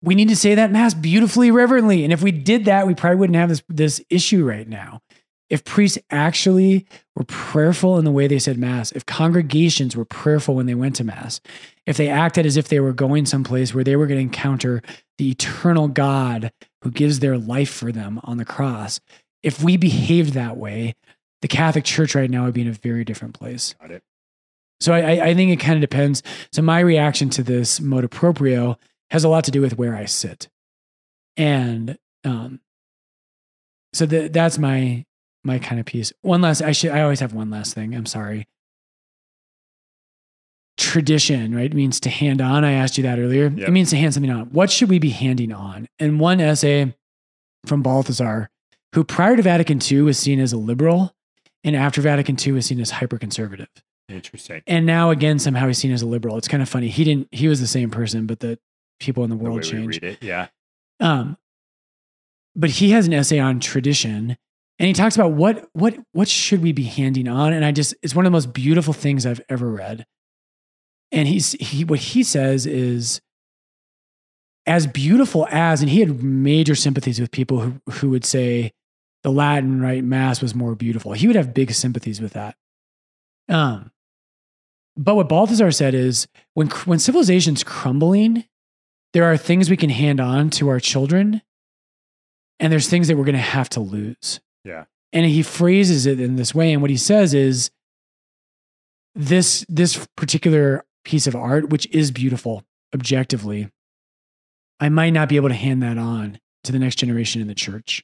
we need to say that mass beautifully, reverently. And if we did that, we probably wouldn't have this, this issue right now. If priests actually were prayerful in the way they said mass, if congregations were prayerful when they went to mass, if they acted as if they were going someplace where they were going to encounter the eternal God who gives their life for them on the cross, if we behaved that way, the Catholic Church right now would be in a very different place. Got it. So I, I think it kind of depends. So my reaction to this motu proprio has a lot to do with where I sit, and um, so the, that's my my kind of piece. One last, I should, I always have one last thing. I'm sorry. Tradition, right, means to hand on. I asked you that earlier. Yep. It means to hand something on. What should we be handing on? And one essay from Balthasar, who prior to Vatican II was seen as a liberal, and after Vatican II was seen as hyper conservative Interesting. and now again somehow he's seen as a liberal it's kind of funny he didn't he was the same person but the people in the The world way we changed read it. Yeah. um but he has an essay on tradition and he talks about what what what should we be handing on and i just it's one of the most beautiful things i've ever read and he's he what he says is as beautiful as and he had major sympathies with people who who would say the latin rite mass was more beautiful he would have big sympathies with that um but what balthasar said is when when civilization's crumbling there are things we can hand on to our children and there's things that we're going to have to lose Yeah. and he phrases it in this way and what he says is this this particular piece of art which is beautiful objectively i might not be able to hand that on to the next generation in the church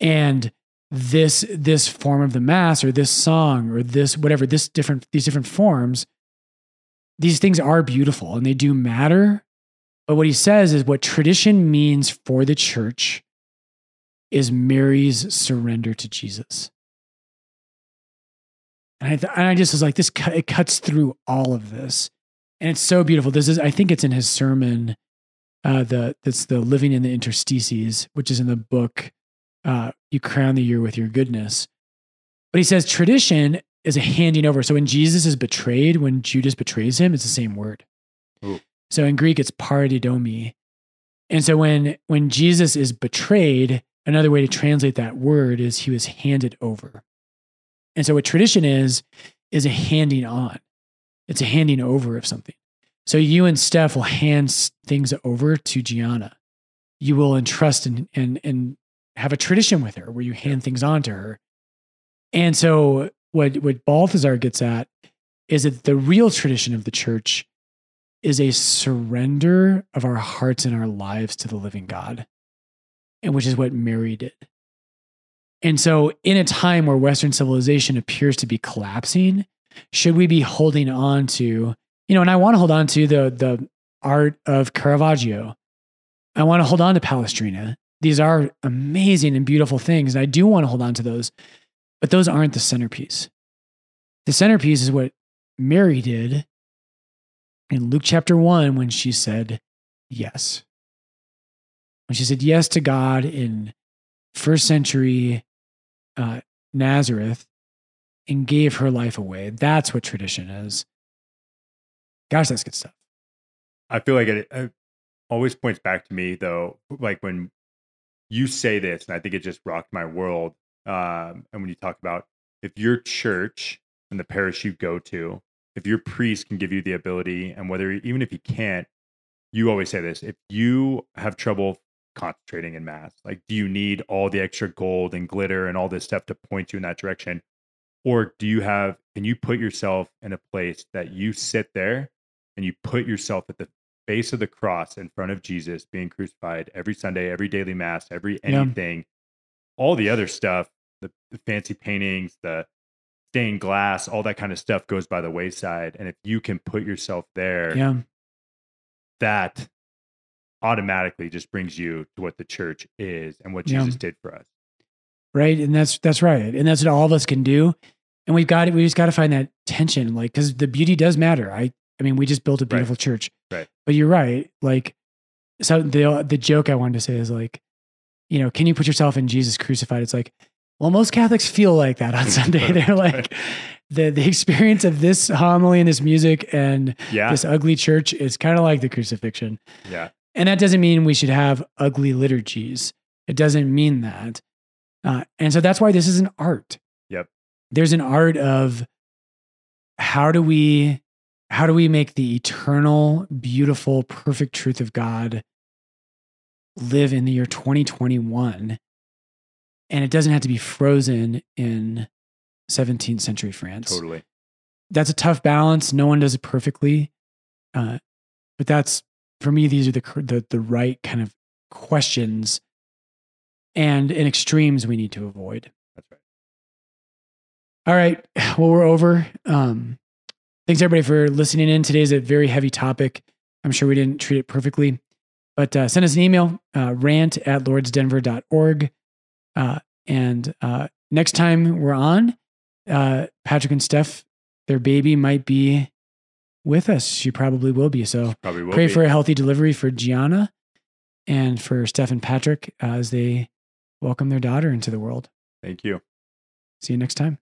and this this form of the mass or this song or this whatever this different these different forms these things are beautiful and they do matter but what he says is what tradition means for the church is Mary's surrender to Jesus. And I, th- and I just was like, this cut, it cuts through all of this, and it's so beautiful. This is, I think, it's in his sermon, uh, the that's the living in the interstices, which is in the book, uh, "You Crown the Year with Your Goodness." But he says tradition is a handing over. So when Jesus is betrayed, when Judas betrays him, it's the same word. Ooh. So in Greek, it's paradidomi. And so when when Jesus is betrayed, another way to translate that word is he was handed over. And so what tradition is, is a handing on. It's a handing over of something. So you and Steph will hand things over to Gianna. You will entrust and and and have a tradition with her where you hand things on to her. And so what what Balthasar gets at is that the real tradition of the church is a surrender of our hearts and our lives to the living God, and which is what Mary did. And so, in a time where Western civilization appears to be collapsing, should we be holding on to, you know, and I want to hold on to the the art of Caravaggio. I want to hold on to Palestrina. These are amazing and beautiful things, and I do want to hold on to those, but those aren't the centerpiece. The centerpiece is what Mary did in Luke chapter 1 when she said yes. When she said yes to God in first century uh, Nazareth and gave her life away. That's what tradition is. Gosh, that's good stuff. I feel like it, it always points back to me though, like when you say this, and I think it just rocked my world. Um, and when you talk about if your church and the parish you go to, if your priest can give you the ability, and whether even if he can't, you always say this: if you have trouble concentrating in mass? Like, do you need all the extra gold and glitter and all this stuff to point you in that direction? Or do you have, can you put yourself in a place that you sit there and you put yourself at the base of the cross in front of Jesus being crucified every Sunday, every daily mass, every Yeah. anything, all the other stuff, the, the fancy paintings, the stained glass, all that kind of stuff goes by the wayside. And if you can put yourself there, Yeah. that automatically just brings you to what the church is and what Yeah. Jesus did for us. right and that's that's right and that's what all of us can do and we've got it, we just got to find that tension like because the beauty does matter i i mean we just built a beautiful church Right. but you're right like so the the joke i wanted to say is like you know can you put yourself in jesus crucified it's like well most catholics feel like that on sunday they're like the the experience of this homily and this music and Yeah. this ugly church is kind of like the crucifixion yeah. and that doesn't mean we should have ugly liturgies. It doesn't mean that. Uh, and so that's why this is an art. Yep. There's an art of how do we how do we make the eternal, beautiful, perfect truth of God live in the year 2021? And it doesn't have to be frozen in 17th century France Totally. that's a tough balance. No one does it perfectly, uh, but that's for me. These are the the the right kind of questions, and in extremes we need to avoid. That's right. All right, well we're over. Um, thanks everybody for listening in. Today's a very heavy topic. I'm sure we didn't treat it perfectly, but uh, send us an email uh, rant at lourdesdenver.org. Uh, and uh, next time we're on, uh, Patrick and Steph their baby might be with us. She probably will be. So will pray be. for a healthy delivery for Gianna and for Steph and Patrick as they welcome their daughter into the world. Thank you. See you next time.